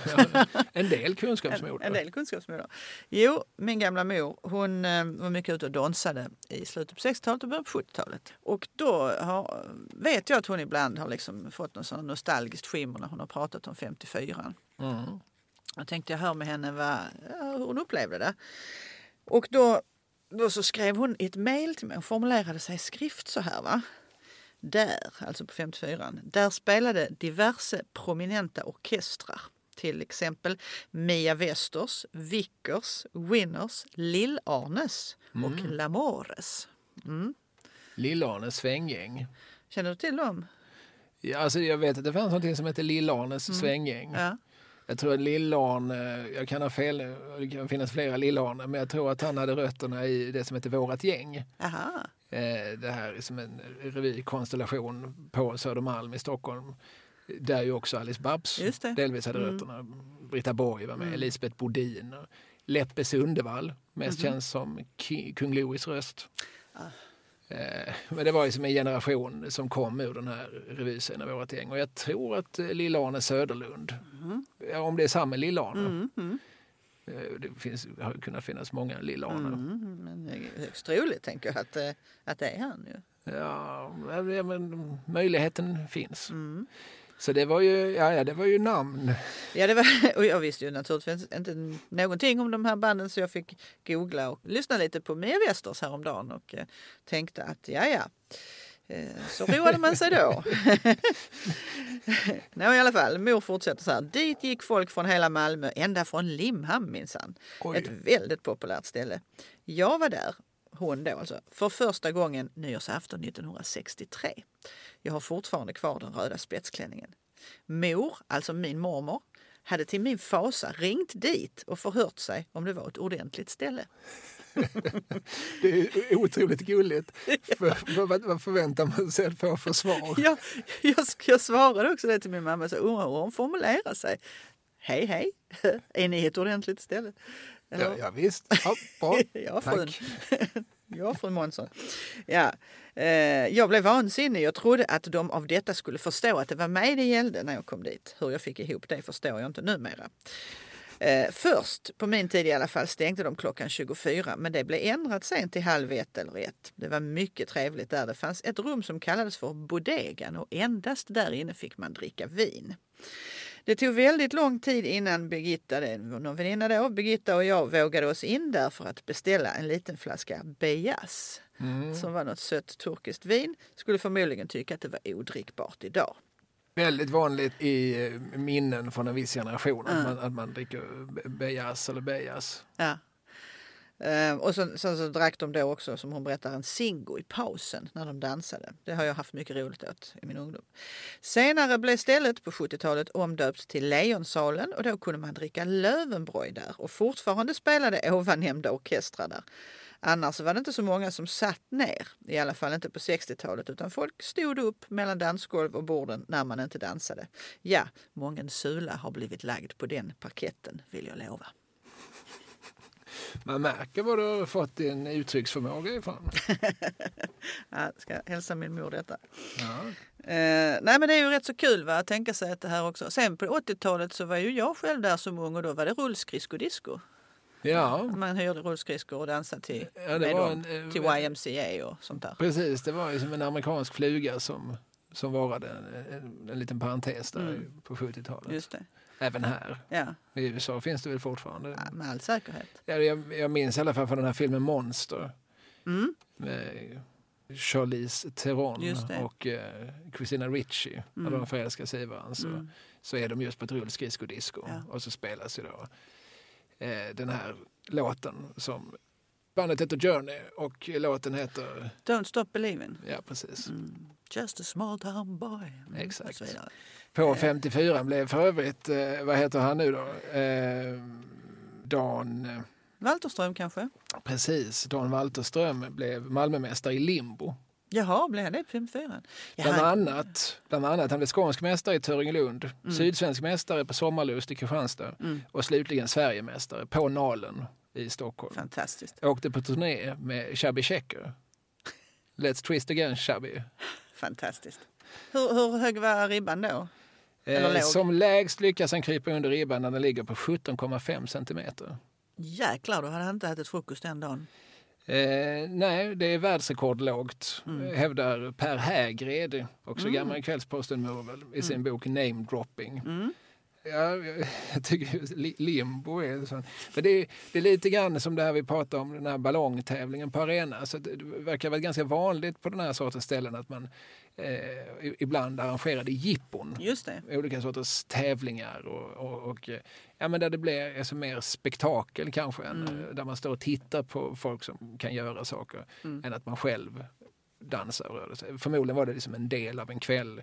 En del En, kunskapsmoder. en del kunskapsmoder. Jo, min gamla mor hon eh, var mycket ute och dansade i slutet på 60-talet och början på 70-talet. Och då har, vet jag att hon ibland har liksom fått någon sån nostalgiskt skimmer när hon har pratat om 54. Mm. Jag tänkte jag hör med henne vad, ja, hur hon upplevde det. Och då, då så skrev hon i ett mejl till mig och formulerade sig i skrift så här. va. Där, alltså på 54, där spelade diverse prominenta orkestrar. Till exempel Mia Westers, Vickers, Winners, Lill-Arnes och Lamores. Mm. Lill-Arnes svänggäng. Känner du till dem? Ja, alltså jag vet att det fanns något som heter Lill-Arnes svänggäng. Mm. Ja. Jag tror att Lill-Arne, jag kan ha fel, det kan finnas flera Lill-Arne, men jag tror att han hade rötterna i det som heter Vårat gäng. Aha. Eh, det här är som en revykonstellation på Södermalm i Stockholm. Där ju också Alice Babs delvis hade Mm. rötterna. Britta Borg var med, Mm. Elisabeth Bodin. Leppe Sundevall, mest Mhm. känd som kung Louis röst. Ah. Eh, Men det var ju som en generation som kom ur den här revyscenen, vårt gäng. Och jag tror att eh, Lill-Arne Söderlund, ja, om det är samma Lill-Arne, Mm, mm. Det finns, har kunnat finnas många Lill-Arne. Mm, men det är högst troligt tänker jag att, eh, att det är han ju. Ja, ja, men möjligheten finns. Mm. Så det var ju, ja, ja, det var ju namn. Ja, det var, <laughs> och jag visste ju naturligtvis inte någonting om de här banden så jag fick googla och lyssna lite på Mia Westers häromdagen och eh, tänkte att ja, ja. Eh, Så roade man sig då. <laughs> Nå, i alla fall, mor fortsätter så här. Dit gick folk från hela Malmö, ända från Limhamn minsann. Ett väldigt populärt ställe. Jag var där, hon då alltså, för första gången nyårsafton 1963. Jag har fortfarande kvar den röda spetsklänningen. Mor, alltså min mormor, hade till min fasa ringt dit och förhört sig om det var ett ordentligt ställe. Det är otroligt gulligt. För, vad, vad förväntar man sig att få för svar? Jag, jag, jag svarade också det till min mamma, så undrar hur hon formulerar sig. Hej, hej, <laughs> är ni ett ordentligt ställe? Ja, ja visst, ja, bra. <laughs> Ja, frun. <laughs> Ja, fru Månsson. Ja, Eh, jag blev vansinnig. Jag trodde att de av detta skulle förstå att det var mig det gällde när jag kom dit. Hur jag fick ihop det förstår jag inte numera. Eh, först, på min tid i alla fall, stängde de klockan 24 men det blev ändrat sent till halv ett eller ett. Det var mycket trevligt där. Det fanns ett rum som kallades för bodegan och endast där inne fick man dricka vin. Det tog väldigt lång tid innan Birgitta, någon väninna då, Birgitta och jag vågade oss in där för att beställa en liten flaska Bejas. Mm. Som var något sött turkiskt vin. Skulle förmodligen tycka att det var odrickbart idag. Väldigt vanligt i eh, minnen från en viss generation att, man, att man dricker be- bejas eller bejas. Ja. Eh, och sen, sen så drack de då också, som hon berättar, en Zingo i pausen när de dansade. Det har jag haft mycket roligt åt i min ungdom. Senare blev stället på 70-talet omdöpt till Lejonsalen och då kunde man dricka Löwenbräu där och fortfarande spelade ovannämnda orkestrar där. Annars var det inte så många som satt ner, i alla fall inte på 60-talet, utan folk stod upp mellan dansgolv och borden när man inte dansade. Ja, mången sula har blivit lagd på den parketten, vill jag lova. Man märker var du har fått din uttrycksförmåga ifrån. <laughs> jag ska hälsa min mor detta. Ja. Eh, nej men det är ju rätt så kul va, att tänka sig att det här också. Sen på 80-talet så var ju jag själv där som ung och då var det rullskridsko-disco. Ja. Man hyrde rullskridskor och dansade till, Ja, det var dem, en, eh, till YMCA och sånt där. Precis, det var ju som en amerikansk fluga som, som varade en, en, en liten parentes där Mm. på 70-talet. Just det. Även här. Ja, I USA finns det väl fortfarande. ja, med all säkerhet. Ja, jag, jag minns i alla fall från den här filmen Monster Mm. med Charlize Theron och eh, Christina Ricci. När Mm. de förälskar sig i varandra så, Mm. så är de just på ett rullskridsko-disco. Ja. Och så spelas ju då eh, den här låten som bandet heter Journey och låten heter, Don't stop believing. ja precis. Mm. Just a small town boy. Mm, Exakt. På 54 blev för övrigt, eh, vad heter han nu då? Eh, Dan, eh, Walterström kanske? precis, Dan Walterström blev Malmömästare i limbo. Jaha, blev det på 54? Ja, Bland han- annat, bland annat, han blev skånsk mästare i Töringelund, Mm. sydsvensk mästare på Sommarlust i Kristianstad Mm. och slutligen Sverigemästare på Nalen i Stockholm. Fantastiskt. Åkte på turné med Chubby Checker. Let's twist again Chubby. Fantastiskt. Hur, hur hög var ribban då? Eh, som lägst lyckas han krypa under ribban när den ligger på 17,5 centimeter. Jäklar, då hade han inte ätit frukost den dagen. Eh, nej, det är världsrekordlågt, Mm. hävdar Per Hägred, också Mm. gammal Kvällsposten-murvel, i sin bok Name Dropping. Mm. Ja, jag <laughs> tycker limbo är så. Men det, är, det är lite grann som det här vi pratade om, den här ballongtävlingen på arena. Så att det verkar vara ganska vanligt på den här sortens ställen att man eh, ibland arrangerade jippon. Just det. Olika sorters tävlingar och, och, och eh, ja, men där det blir alltså mer spektakel kanske. Än, Mm. eh, Där man står och tittar på folk som kan göra saker Mm. än att man själv dansar och rör sig. Förmodligen var det liksom en del av en kväll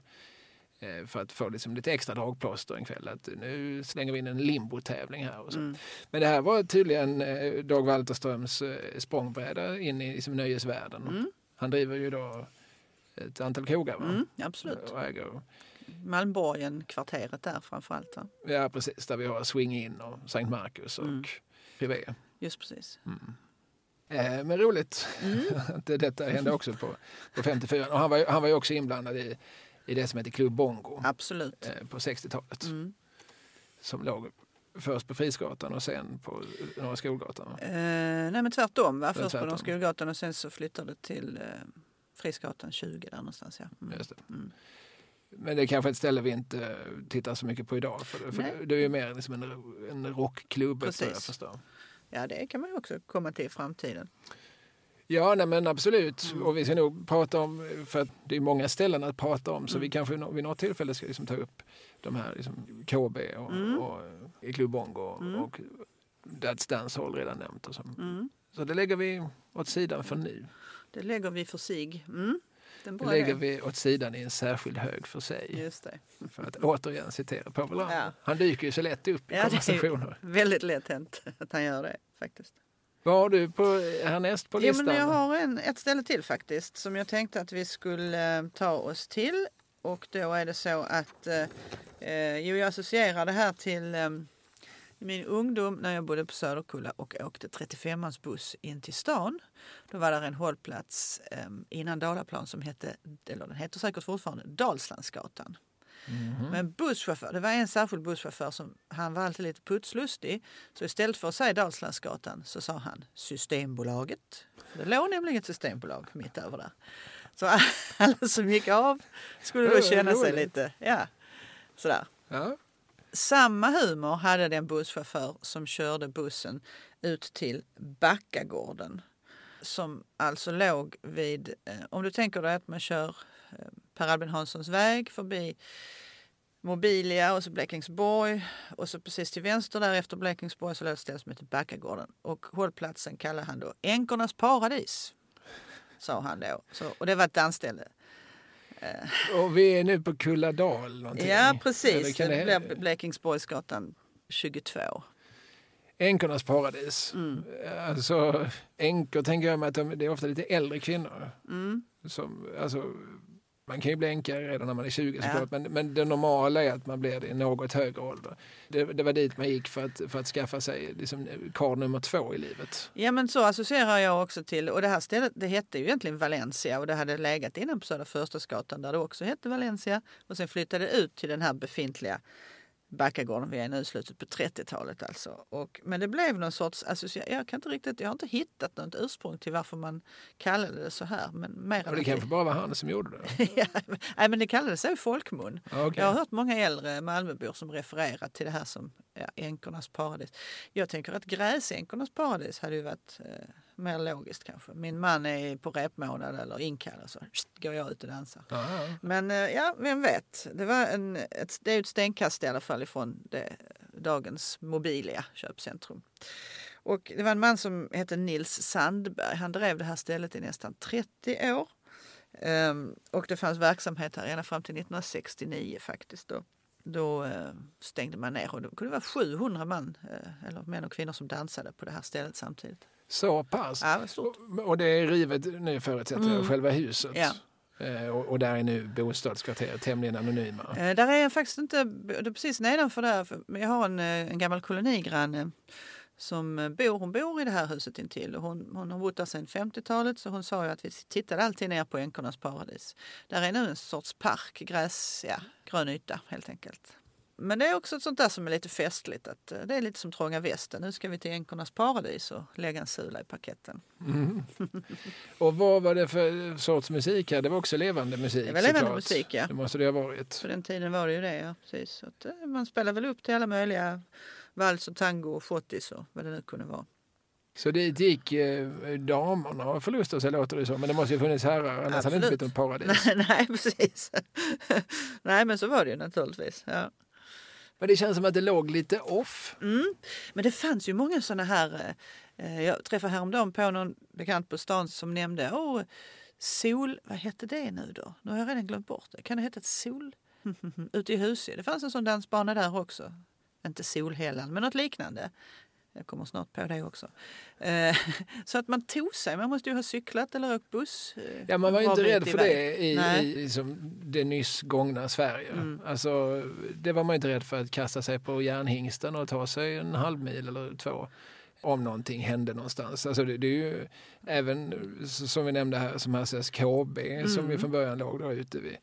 för att få liksom lite extra dragplåster en kväll. Att nu slänger vi in en limbotävling här. Och så. Mm. Men det här var tydligen eh, Dag Walterströms eh, språngbräda in i liksom, nöjesvärlden. Mm. Han driver ju då ett antal krogar. Va? Mm, absolut. Och äger, Malmborgen, kvarteret där framförallt. Va? ja, precis. Där vi har Swing In och Sankt Markus och Mm. Privé. Just precis. Eh, men roligt Mm. <laughs> att det- detta hände också på, på 54. Och han, var, han var ju också inblandad i, i det som heter Club Bongo Absolut. eh, på 60-talet. Mm. Som låg först på Frisgatan och sen på Norra Skolgatan. Eh, nej men tvärtom. Va? Först på tvärtom. Norra Skolgatan och sen så flyttade det till eh, Frisgatan 20 där någonstans. Ja. Mm. Just det. Mm. Men det är kanske ett ställe vi inte tittar så mycket på idag. För, för det är ju mer liksom en, en rockklubb Precis. jag förstår. ja, det kan man ju också komma till i framtiden. Ja, nej, men absolut. Mm. Och vi ska nog prata om, för att det är många ställen att prata om, så Mm. vi kanske vid något tillfälle ska liksom ta upp de här liksom KB och, Mm. och i Club Bongo Mm. och Dad's Dance Hall redan nämnt. Och så. Mm. så det lägger vi åt sidan för nu. Det lägger vi för sig. Mm. Det lägger vi åt sidan i en särskild hög för sig. Just det. För att återigen citera Povel. Ja. Han dyker ju så lätt upp i Ja, konversationer. väldigt lätt hänt att han gör det faktiskt. Vad har du på, härnäst på listan? men jag har en, ett ställe till faktiskt som jag tänkte att vi skulle eh, ta oss till. Och då är det så att eh, eh, jo, jag associerar det här till eh, min ungdom när jag bodde på Söderkulla och åkte 35ans buss in till stan. Då var där en hållplats eh, innan Dalaplan som hette, eller den heter säkert fortfarande, Dalslandsgatan. Mhm. Men busschaufför, det var en särskild busschaufför som han var alltid lite putslustig. Så istället för att säga Dalslandsgatan så sa han Systembolaget. Det låg nämligen ett systembolag mitt över där. Så <laughs> alla som gick av skulle då känna sig lite, ja, sådär. Ja. Samma humor hade den busschaufför som körde bussen ut till Backagården. Som alltså låg vid, eh, om du tänker dig att man kör eh, Per Albin Hanssons väg förbi Mobilia och så Blekingsborg och så precis till vänster där efter Blekingsborg så låg ett ställe som heter Backagården och hållplatsen kallade han då Änkornas paradis. Sa han då. Så, och det var ett dansställe. Och vi är nu på Kulladal någonting. Ja precis, det det- blir Blekingsborgsgatan 22. Änkornas paradis. Mm. Alltså, änkor tänker jag mig att de, det är ofta lite äldre kvinnor. Mm. Som, alltså, man kan ju bli änka redan när man är 20 Ja. men, men det normala är att man blir det i något högre ålder. Det, det var dit man gick för att, för att skaffa sig liksom, karl nummer två i livet. Ja men så associerar jag också till, och det här stället det hette ju egentligen Valencia och det hade legat innan på Södra Förstadsgatan där det också hette Valencia och sen flyttade det ut till den här befintliga Backagården, vi är nu i slutet på 30-talet alltså. Och, men det blev någon sorts association, jag kan inte riktigt, jag har inte hittat något ursprung till varför man kallade det så här. Men mer Och det kanske bara var han som gjorde det. <laughs> ja, nej, men det kallades så i folkmun. Ja, okej. Jag har hört många äldre Malmöbor som refererat till det här som ja, änkornas paradis. Jag tänker att gräsänkornas paradis hade ju varit eh, mer logiskt kanske. Min man är på repmånad eller inkallad så går jag ut och dansar. Ja, ja. Men eh, ja, vem vet. Det, var en, ett, det är ett stenkast i alla fall ifrån det, dagens Mobilia köpcentrum. Och det var en man som hette Nils Sandberg. Han drev det här stället i nästan 30 år. Ehm, och det fanns verksamhet här ända fram till 1969 faktiskt. Då, då eh, stängde man ner och det kunde vara 700 man, eh, eller män och kvinnor som dansade på det här stället samtidigt. Så pass. Ja. Och, och det är rivet nu förutsätter jag, Mm. själva huset. Ja. Eh, och, och där är nu bostadskvarter tämligen anonyma. Eh, där är faktiskt inte, det precis nedanför där, jag har en, eh, en gammal kolonigranne som bor, hon bor i det här huset intill och hon, hon har bott där sedan 50-talet så hon sa ju att vi tittade alltid ner på änkornas paradis. Där är nu en sorts park, gräs, ja, grön yta helt enkelt. Men det är också ett sånt där som är lite festligt. Att eh, det är lite som Trånga Västen. Nu ska vi till änkornas paradis och lägga en sula i parketten. Mm. Och vad var det för sorts musik här? Det var också levande musik Det var levande såklart. musik, ja. Det måste det ha varit. På den tiden var det ju det, ja. Precis. Så att, eh, man spelar väl upp till alla möjliga vals och tango och schottis och vad det nu kunde vara. Så dit gick eh, damerna och förlustade sig låter det som. Men det måste ju funnits herrar, annars hade det inte Absolut. blivit något paradis. Nej, <laughs> nej precis. <laughs> nej, men så var det ju naturligtvis. Ja. Men det känns som att det låg lite off. Mm. Men det fanns ju många såna här... Eh, jag träffade häromdagen på någon bekant på stan som nämnde oh, sol... Vad hette det nu då? Nu har jag redan glömt bort det. Kan det heta sol... <laughs> Ute i Husie, Det fanns en sån dansbana där också. Inte Solhällan, men något liknande. Jag kommer snart på det också. Eh, <laughs> så att man tog sig. Man måste ju ha cyklat eller åkt buss. eh, Ja, man var ju inte rädd för iväg. det i, i liksom det nyss gångna Sverige. Mm. Alltså, det var man inte rädd för att kasta sig på järnhingsten och ta sig en halv mil eller två om någonting hände någonstans. Alltså det, det är ju även som vi nämnde här som Hasses KB som Mm. ju från början låg där ute vid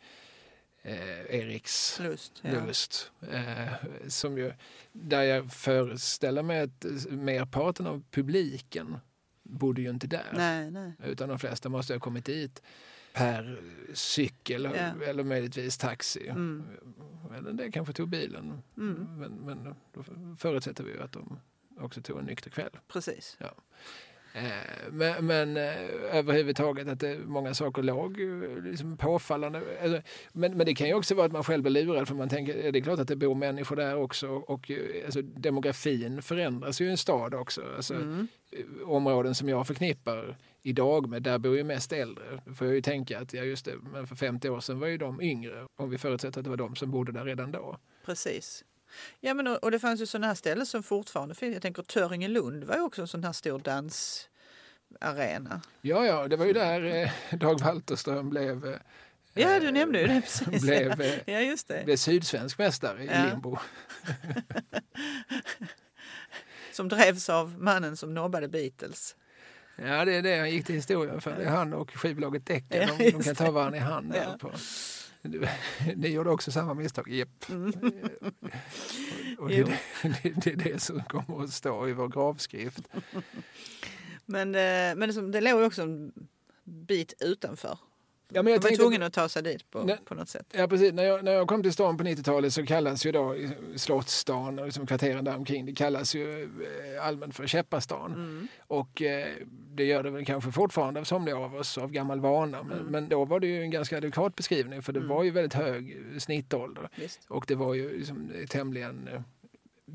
eh, Eriks Lust. Ja. lust. Eh, som ju, där jag föreställer mig att merparten av publiken bodde ju inte där. Nej, nej. Utan de flesta måste ha kommit dit per cykel Ja. eller möjligtvis taxi. Mm. Eller det kanske tog bilen. Mm. Men, men då förutsätter vi ju att de också tog en nykter kväll. Precis. Eh, Men, men eh, överhuvudtaget att det, många saker låg eh, liksom påfallande. Alltså, Men, men det kan ju också vara att man själv blir lurad för man tänker, det är klart att det bor människor där också och eh, alltså, demografin förändras ju i en stad också. Alltså, Mm. eh, Områden som jag förknippar idag med, där bor ju mest äldre. Då får jag ju tänka att, ja just det, men för 50 år sedan var ju de yngre. Om vi förutsätter att det var de som bodde där redan då. Precis. Ja, men, och, och det fanns ju sådana här ställen som fortfarande finns. Jag tänker Töringelund var ju också en sån här stor dansarena. Ja, ja, det var ju där eh, Dag Walterström blev, eh, Ja, du nämnde ju det precis. <laughs> blev, eh, ja, just det. blev sydsvensk mästare i Ja. limbo. <laughs> Som drevs av mannen som nobbade Beatles. Ja, det är det han gick till historien för. Det är han och skivbolaget Decca. Ja, de, de kan ta varandra i hand. där Ja. På. <laughs> Ni gjorde också samma misstag. Japp. <laughs> Och det, Jo. det, det är det som kommer att stå i vår gravskrift. <laughs> Men, eh, men det, det låg också en bit utanför Ja, men jag De var tvungen att ta sig dit på, Nej. på något sätt. Ja, precis. När jag, när jag kom till stan på 90-talet så kallas ju då Slottsstan och liksom kvarteren där omkring det kallas ju eh, allmänt för Käppastan. Mm. Och eh, det gör det väl kanske fortfarande av somliga av oss av gammal vana. Men, Mm. men då var det ju en ganska adekvat beskrivning för det var ju väldigt hög snittålder. Visst. Och det var ju liksom tämligen, eh,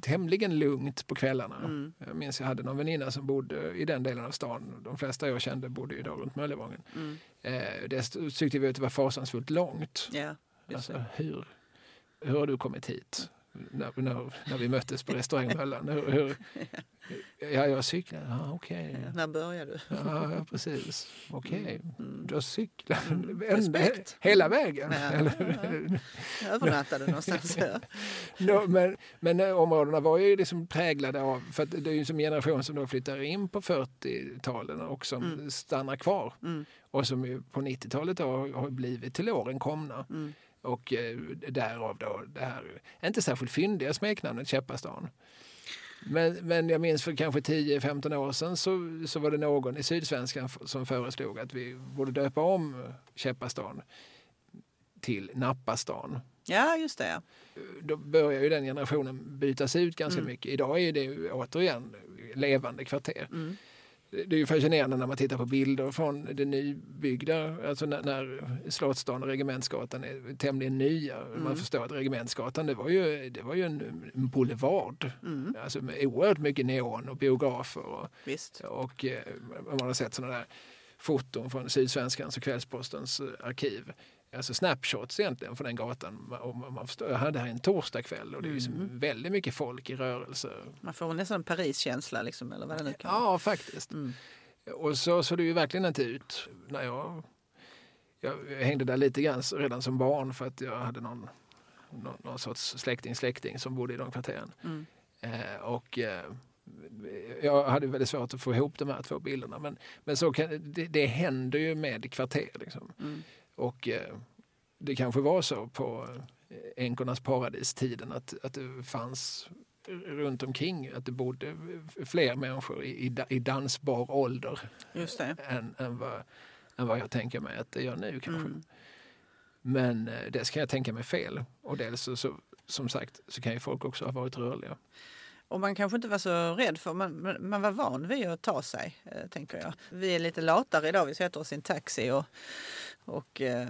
tämligen lugnt på kvällarna. Mm. Jag minns jag hade någon väninna som bodde i den delen av stan. De flesta jag kände bodde ju då runt Möllevången. Mm. Eh, det tyckte vi att det var fasansfullt långt. Ja, Alltså, hur, hur har du kommit hit? När, när, när vi möttes på restaurang Möllan. Hur, hur, ja, jag cyklade. Ja, okej. Ja, när började du? Ja, ja, precis. Okej. Mm. Du har cyklat Mm. ända, Respekt. hela vägen. Ja, Eller? Övernattade någonstans. Ja. Nå, men, men eh, områdena var ju liksom präglade av, för att det är ju som generation som då flyttar in på 40-talen och som Mm. stannar kvar. Mm. Och som på 90-talet då har blivit till åren komna. Mm. Och eh, därav då det här, inte särskilt fyndiga smeknamnet Käppastan. Men, men jag minns för kanske 10-15 år sedan så, så var det någon i Sydsvenskan som föreslog att vi borde döpa om Käppastan till Nappastan. ja, just det. Då börjar ju den generationen bytas ut ganska Mm. mycket. Idag är det ju återigen levande kvarter. Mm. Det är ju fascinerande när man tittar på bilder från det nybyggda, alltså när, när Slottsstaden och Regementsgatan är tämligen nya. Mm. Man förstår att Regementsgatan det var ju, det var ju en, en boulevard. Mm. Alltså med oerhört mycket neon och biografer. Och, Visst. och eh, man har sett sådana där foton från Sydsvenskans och Kvällspostens eh, arkiv. Alltså snapshots egentligen från den gatan. Och man förstår, ja, det här är en torsdagkväll och det är liksom Mm. väldigt mycket folk i rörelse. Man får nästan en Paris-känsla, liksom, eller vad det nu kan vara. Ja, faktiskt. Mm. Och så såg det ju verkligen inte ut när jag, jag hängde där lite grann redan som barn för att jag hade någon, någon, någon sorts släkting, släkting som bodde i de kvarteren. Mm. Eh, och eh, jag hade väldigt svårt att få ihop de här två bilderna. Men, men så kan, det, det händer ju med kvarter. Liksom. Mm. Och eh, det kanske var så på eh, änkornas paradistiden att, att det fanns runt omkring att det bodde fler människor i, i, da- i dansbar ålder än, än, vad, än vad jag tänker mig att det gör nu kanske. Mm. Men eh, det ska jag tänka mig fel. Och dels så, så, som sagt så kan ju folk också ha varit rörliga. Och man kanske inte var så rädd för, man, man- var van vid att ta sig, tänker jag. Vi är lite latare idag, vi sätter oss i en taxi och, och eh,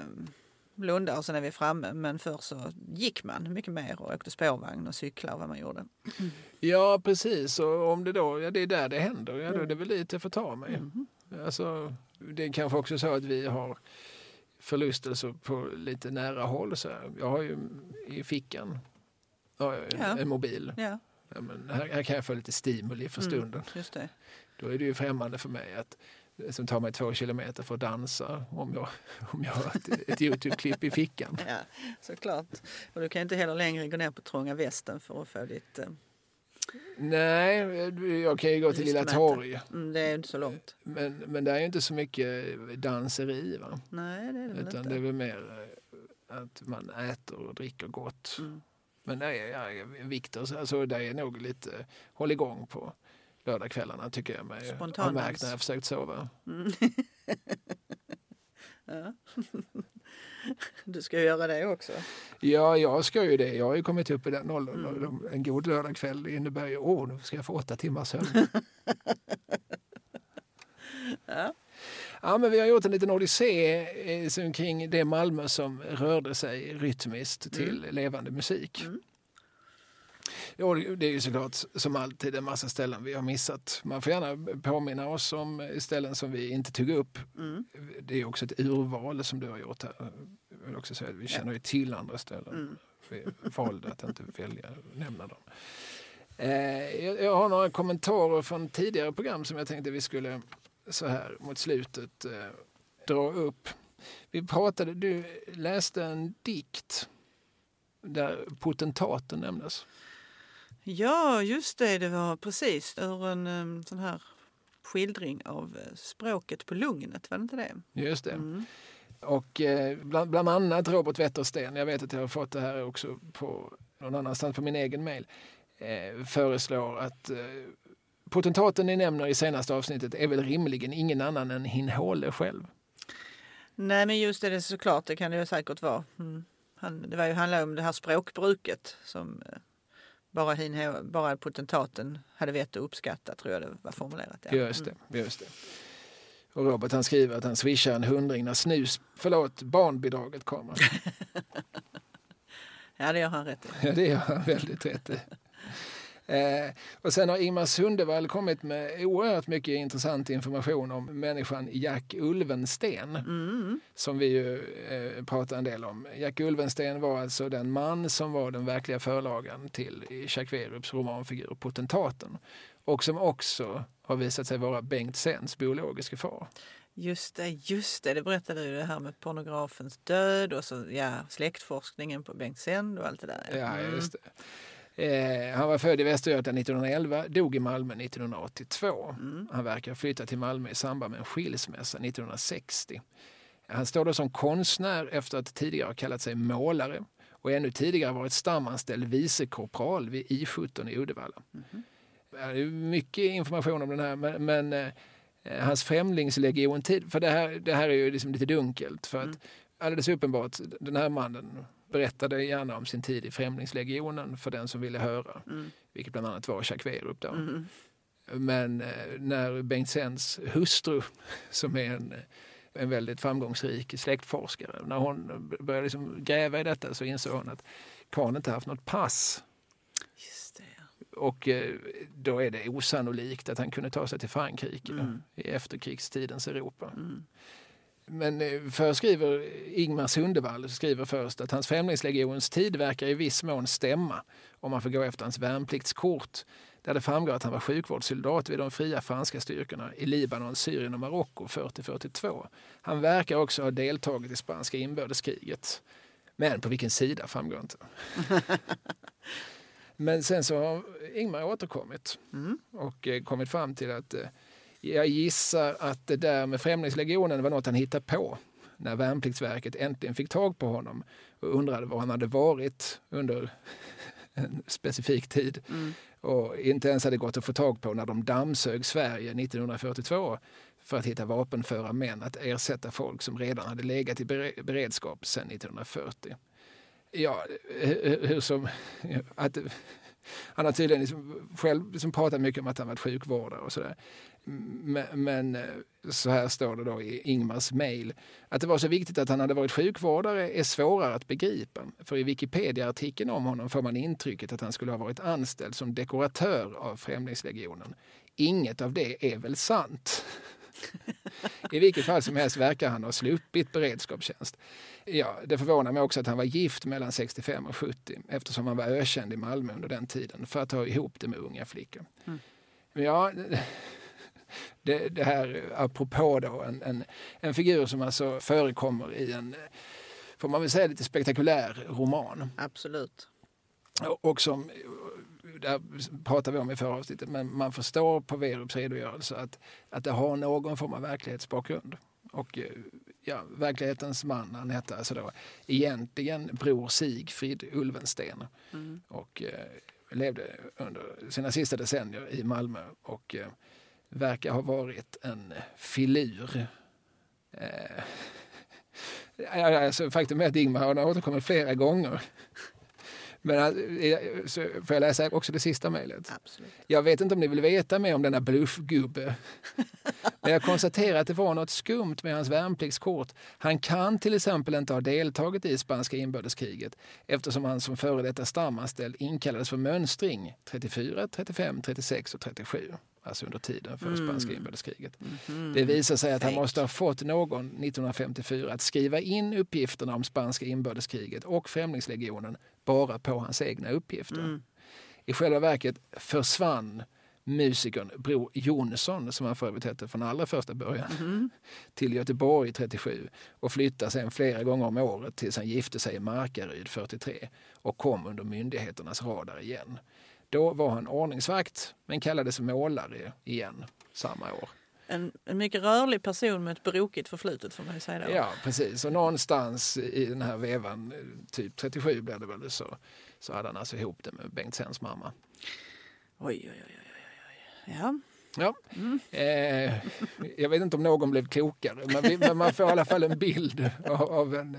blundar och sen är vi framme. Men förr så gick man mycket mer och åkte spårvagn och cyklade och vad man gjorde. Ja precis, och om det då, ja det är där det händer, ja då är det väl dit jag får ta mig. Mm. Alltså, det är kanske också så att vi har förlustelser på lite nära håll. Så här. Jag har ju i fickan jag en, Ja. en mobil. Ja, Ja, men här, här kan jag få lite stimuli för Mm. stunden. just det. Då är det ju främmande för mig att som tar mig två kilometer för att dansa om jag, om jag har ett, ett Youtube-klipp i fickan. Ja, såklart. Och du kan inte heller längre gå ner på Trånga Västen för att få ditt... Eh, Nej, jag kan ju gå till Lilla. Torg. mm, det är inte så långt. Men, men det är ju inte så mycket danseri. Va? Nej, det är det Utan inte. det är väl mer eh, att man äter och dricker gott. Mm. Men det är, ja, Viktor, så- alltså, det är nog lite håll igång på lördagskvällarna tycker jag mig ha märkt när jag försökt sova. Mm. <laughs> ja. Du ska göra det också. Ja, jag ska ju det. Jag har ju kommit upp i den åldern. Mm. En god lördagskväll innebär ju, åh, nu ska jag få åtta timmars sömn. <laughs> Ja. Ja, men vi har gjort en liten odyssé eh, kring det Malmö som rörde sig rytmiskt till levande musik. Mm. Ja, det är ju såklart som alltid en massa ställen vi har missat. Man får gärna påminna oss om ställen som vi inte tog upp. Mm. Det är också ett urval som du har gjort här. Jag vill också säga att vi känner ju till andra ställen. Mm. Vi valde att inte välja nämna dem. Eh, jag, jag har några kommentarer från tidigare program som jag tänkte vi skulle så här mot slutet eh, dra upp. Vi pratade, du läste en dikt där potentaten nämndes. Ja, just det. Det var precis ur en em, sån här skildring av eh, språket på Lugnet, var det inte det? Just det. Mm. Och eh, bland, bland annat Robert Wettersten, jag vet att jag har fått det här också på någon annanstans på min egen mail, eh, föreslår att eh, potentaten ni nämner i senaste avsnittet är väl rimligen ingen annan än Hin Håle själv. Nej men just det, det är såklart, det kan det ju säkert vara. Mm. Han, det var ju, handlade om det här språkbruket som eh, bara, hin, bara potentaten hade vett att uppskatta, tror jag det var formulerat. Ja. Just det, mm. just det. Och Robert han skriver att han swishar en hundring när snus, förlåt, barnbidraget kommer. <laughs> ja, det gör han rätt i. Ja, det gör han väldigt rätt i. Eh, och sen har Ingmar Sundevall kommit med oerhört mycket intressant information om människan Jack Ulvensten. Mm. Som vi ju eh, pratar en del om. Jack Ulvensten var alltså den man som var den verkliga förlagan till Jacques Werups romanfigur Potentaten. Och som också har visat sig vara Bengt Sens biologiska far. Just det, just det. Det berättade du det här med pornografens död och så, ja, släktforskningen på Bengt Sen och allt det där. Ja, mm. just det. Eh, han var född i Västergötland 1911, dog i Malmö 1982. Mm. Han verkar ha flyttat till Malmö i samband med en skilsmässa 1960. Han står då som konstnär efter att tidigare ha kallat sig målare och ännu tidigare varit stamanställd vicekorpral vid I17 i Uddevalla. Mm. Det är mycket information om den här men, men eh, hans främlingslegion, för det här, det här är ju liksom lite dunkelt för att mm. alldeles uppenbart den här mannen berättade gärna om sin tid i Främlingslegionen för den som ville höra. Mm. Vilket bland annat var Jacques. Då. Mm. Men eh, när Bengt Sens hustru, som är en, en väldigt framgångsrik släktforskare, när hon började liksom gräva i detta så insåg hon att karln inte haft något pass. Det, ja. Och eh, då är det osannolikt att han kunde ta sig till Frankrike mm. i efterkrigstidens Europa. Mm. Men eh, förskriver Ingmar Sundevall skriver först att hans Främlingslegions tid verkar i viss mån stämma om man får gå efter hans värnpliktskort där det framgår att han var sjukvårdssoldat vid de fria franska styrkorna i Libanon, Syrien och Marocko 40-42. Han verkar också ha deltagit i spanska inbördeskriget. Men på vilken sida framgår inte. <laughs> Men sen så har Ingmar återkommit mm. och eh, kommit fram till att eh, jag gissar att det där med Främlingslegionen var något han hittade på när Värnpliktsverket äntligen fick tag på honom och undrade var han hade varit under <laughs> en specifik tid. Mm. Och inte ens hade gått att få tag på när de dammsög Sverige 1942 för att hitta vapenföra män att ersätta folk som redan hade legat i beredskap sedan 1940. Ja, hur som... Att, han har tydligen liksom själv liksom pratat mycket om att han varit sjukvårdare och sådär. Men, men, eh, så här står det då i Ingmars mejl. Att det var så viktigt att han hade varit sjukvårdare är svårare att begripa. För i Wikipedia-artikeln om honom får man intrycket att han skulle ha varit anställd som dekoratör av Främlingslegionen. Inget av det är väl sant? <laughs> I vilket fall som helst verkar han ha sluppit beredskapstjänst. Ja, det förvånar mig också att han var gift mellan 65 och 70 eftersom han var ökänd i Malmö under den tiden för att ha ihop det med unga flickor. Mm. Ja, det, det här apropå då en, en, en figur som alltså förekommer i en, får man väl säga, lite spektakulär roman. Absolut. Och, och som, där pratar vi om i förra avsnittet, men man förstår på Werups redogörelse att, att det har någon form av verklighetsbakgrund. Och ja, verklighetens man, han hette alltså då egentligen Bror Sigfrid Ulvensten. Mm. Och eh, levde under sina sista decennier i Malmö och eh, verkar ha varit en filur. Eh, alltså, faktum är att Ingmar har återkommit flera gånger. Men eh, så får jag läsa också det sista mejlet? Jag vet inte om ni vill veta mer om denna bluffgubbe. Men jag konstaterar att det var något skumt med hans värnpliktskort. Han kan till exempel inte ha deltagit i spanska inbördeskriget eftersom han som före detta stamanställd inkallades för mönstring 34, 35, 36 och 37 alltså under tiden för mm. spanska inbördeskriget. Mm. Det visar sig att han måste ha fått någon 1954 att skriva in uppgifterna om spanska inbördeskriget och Främlingslegionen bara på hans egna uppgifter. Mm. I själva verket försvann musikern Bror Jonsson, som han för övrigt hette från allra första början, mm. till Göteborg 37 och flyttade sen flera gånger om året tills han gifte sig i Markaryd 43 och kom under myndigheternas radar igen. Då var han ordningsvakt men kallades målare igen samma år. En, en mycket rörlig person med ett brokigt förflutet får man ju säga. Då. Ja precis och någonstans i den här vevan, typ 37 blev det väl så, så hade han alltså ihop det med Bengt Sens mamma. Oj, oj, oj, oj, oj. Ja. Ja. Eh, jag vet inte om någon blev klokare, men, vi, men man får i alla fall en bild av, av en,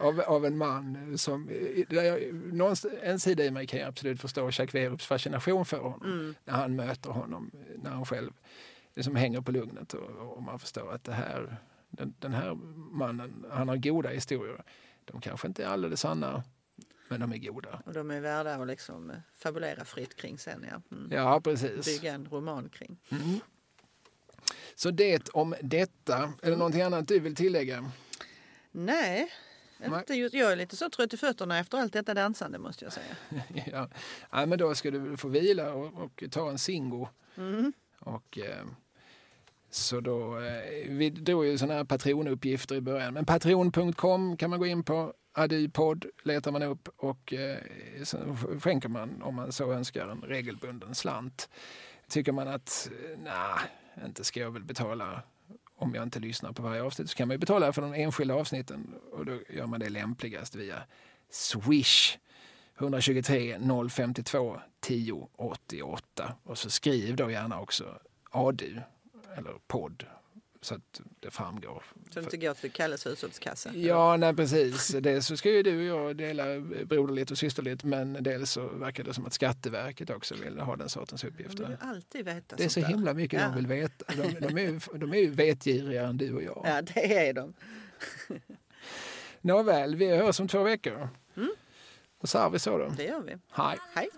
av, av en man som... Där jag, någonstans, en sida i mig kan jag absolut förstå Jacques Werups fascination för honom när han möter honom, när han själv liksom hänger på lugnet och, och man förstår att det här, den, den här mannen, han har goda historier. De kanske inte är alldeles sanna, men de är goda. Och de är värda att liksom eh, fabulera fritt kring sen. Ja. Mm. Ja, precis. Bygga en roman kring. Så det om detta. Är det någonting annat du vill tillägga? Nej, inte just, jag är lite så trött i fötterna efter allt detta dansande måste jag säga. <laughs> ja. ja, men då ska du få vila och, och ta en Singo. Och, eh, så då, eh, vi drog ju sådana här patronuppgifter i början. Men patron.com kan man gå in på. Adypodd letar man upp och eh, skänker man om man så önskar en regelbunden slant. Tycker man att eh, nej, inte ska jag väl betala om jag inte lyssnar på varje avsnitt så kan man ju betala för de enskilda avsnitten. Och då gör man det lämpligast via Swish. 123 052 10 88 och så skriv då gärna också ADU eller podd så att det framgår. Så det inte går till Kalles hushållskassa. Ja, nej, precis. Dels så ska ju du och jag dela broderligt och systerligt men dels så verkar det som att Skatteverket också vill ha den sortens Man vill uppgifter. alltid veta Det är så där. himla mycket Ja. de vill veta. De, de, är, ju- de är ju vetgiriga än du och jag. Ja, det är de. Nåväl, vi hörs om två veckor. Och så har vi så då. Det gör vi. Hej. Hej.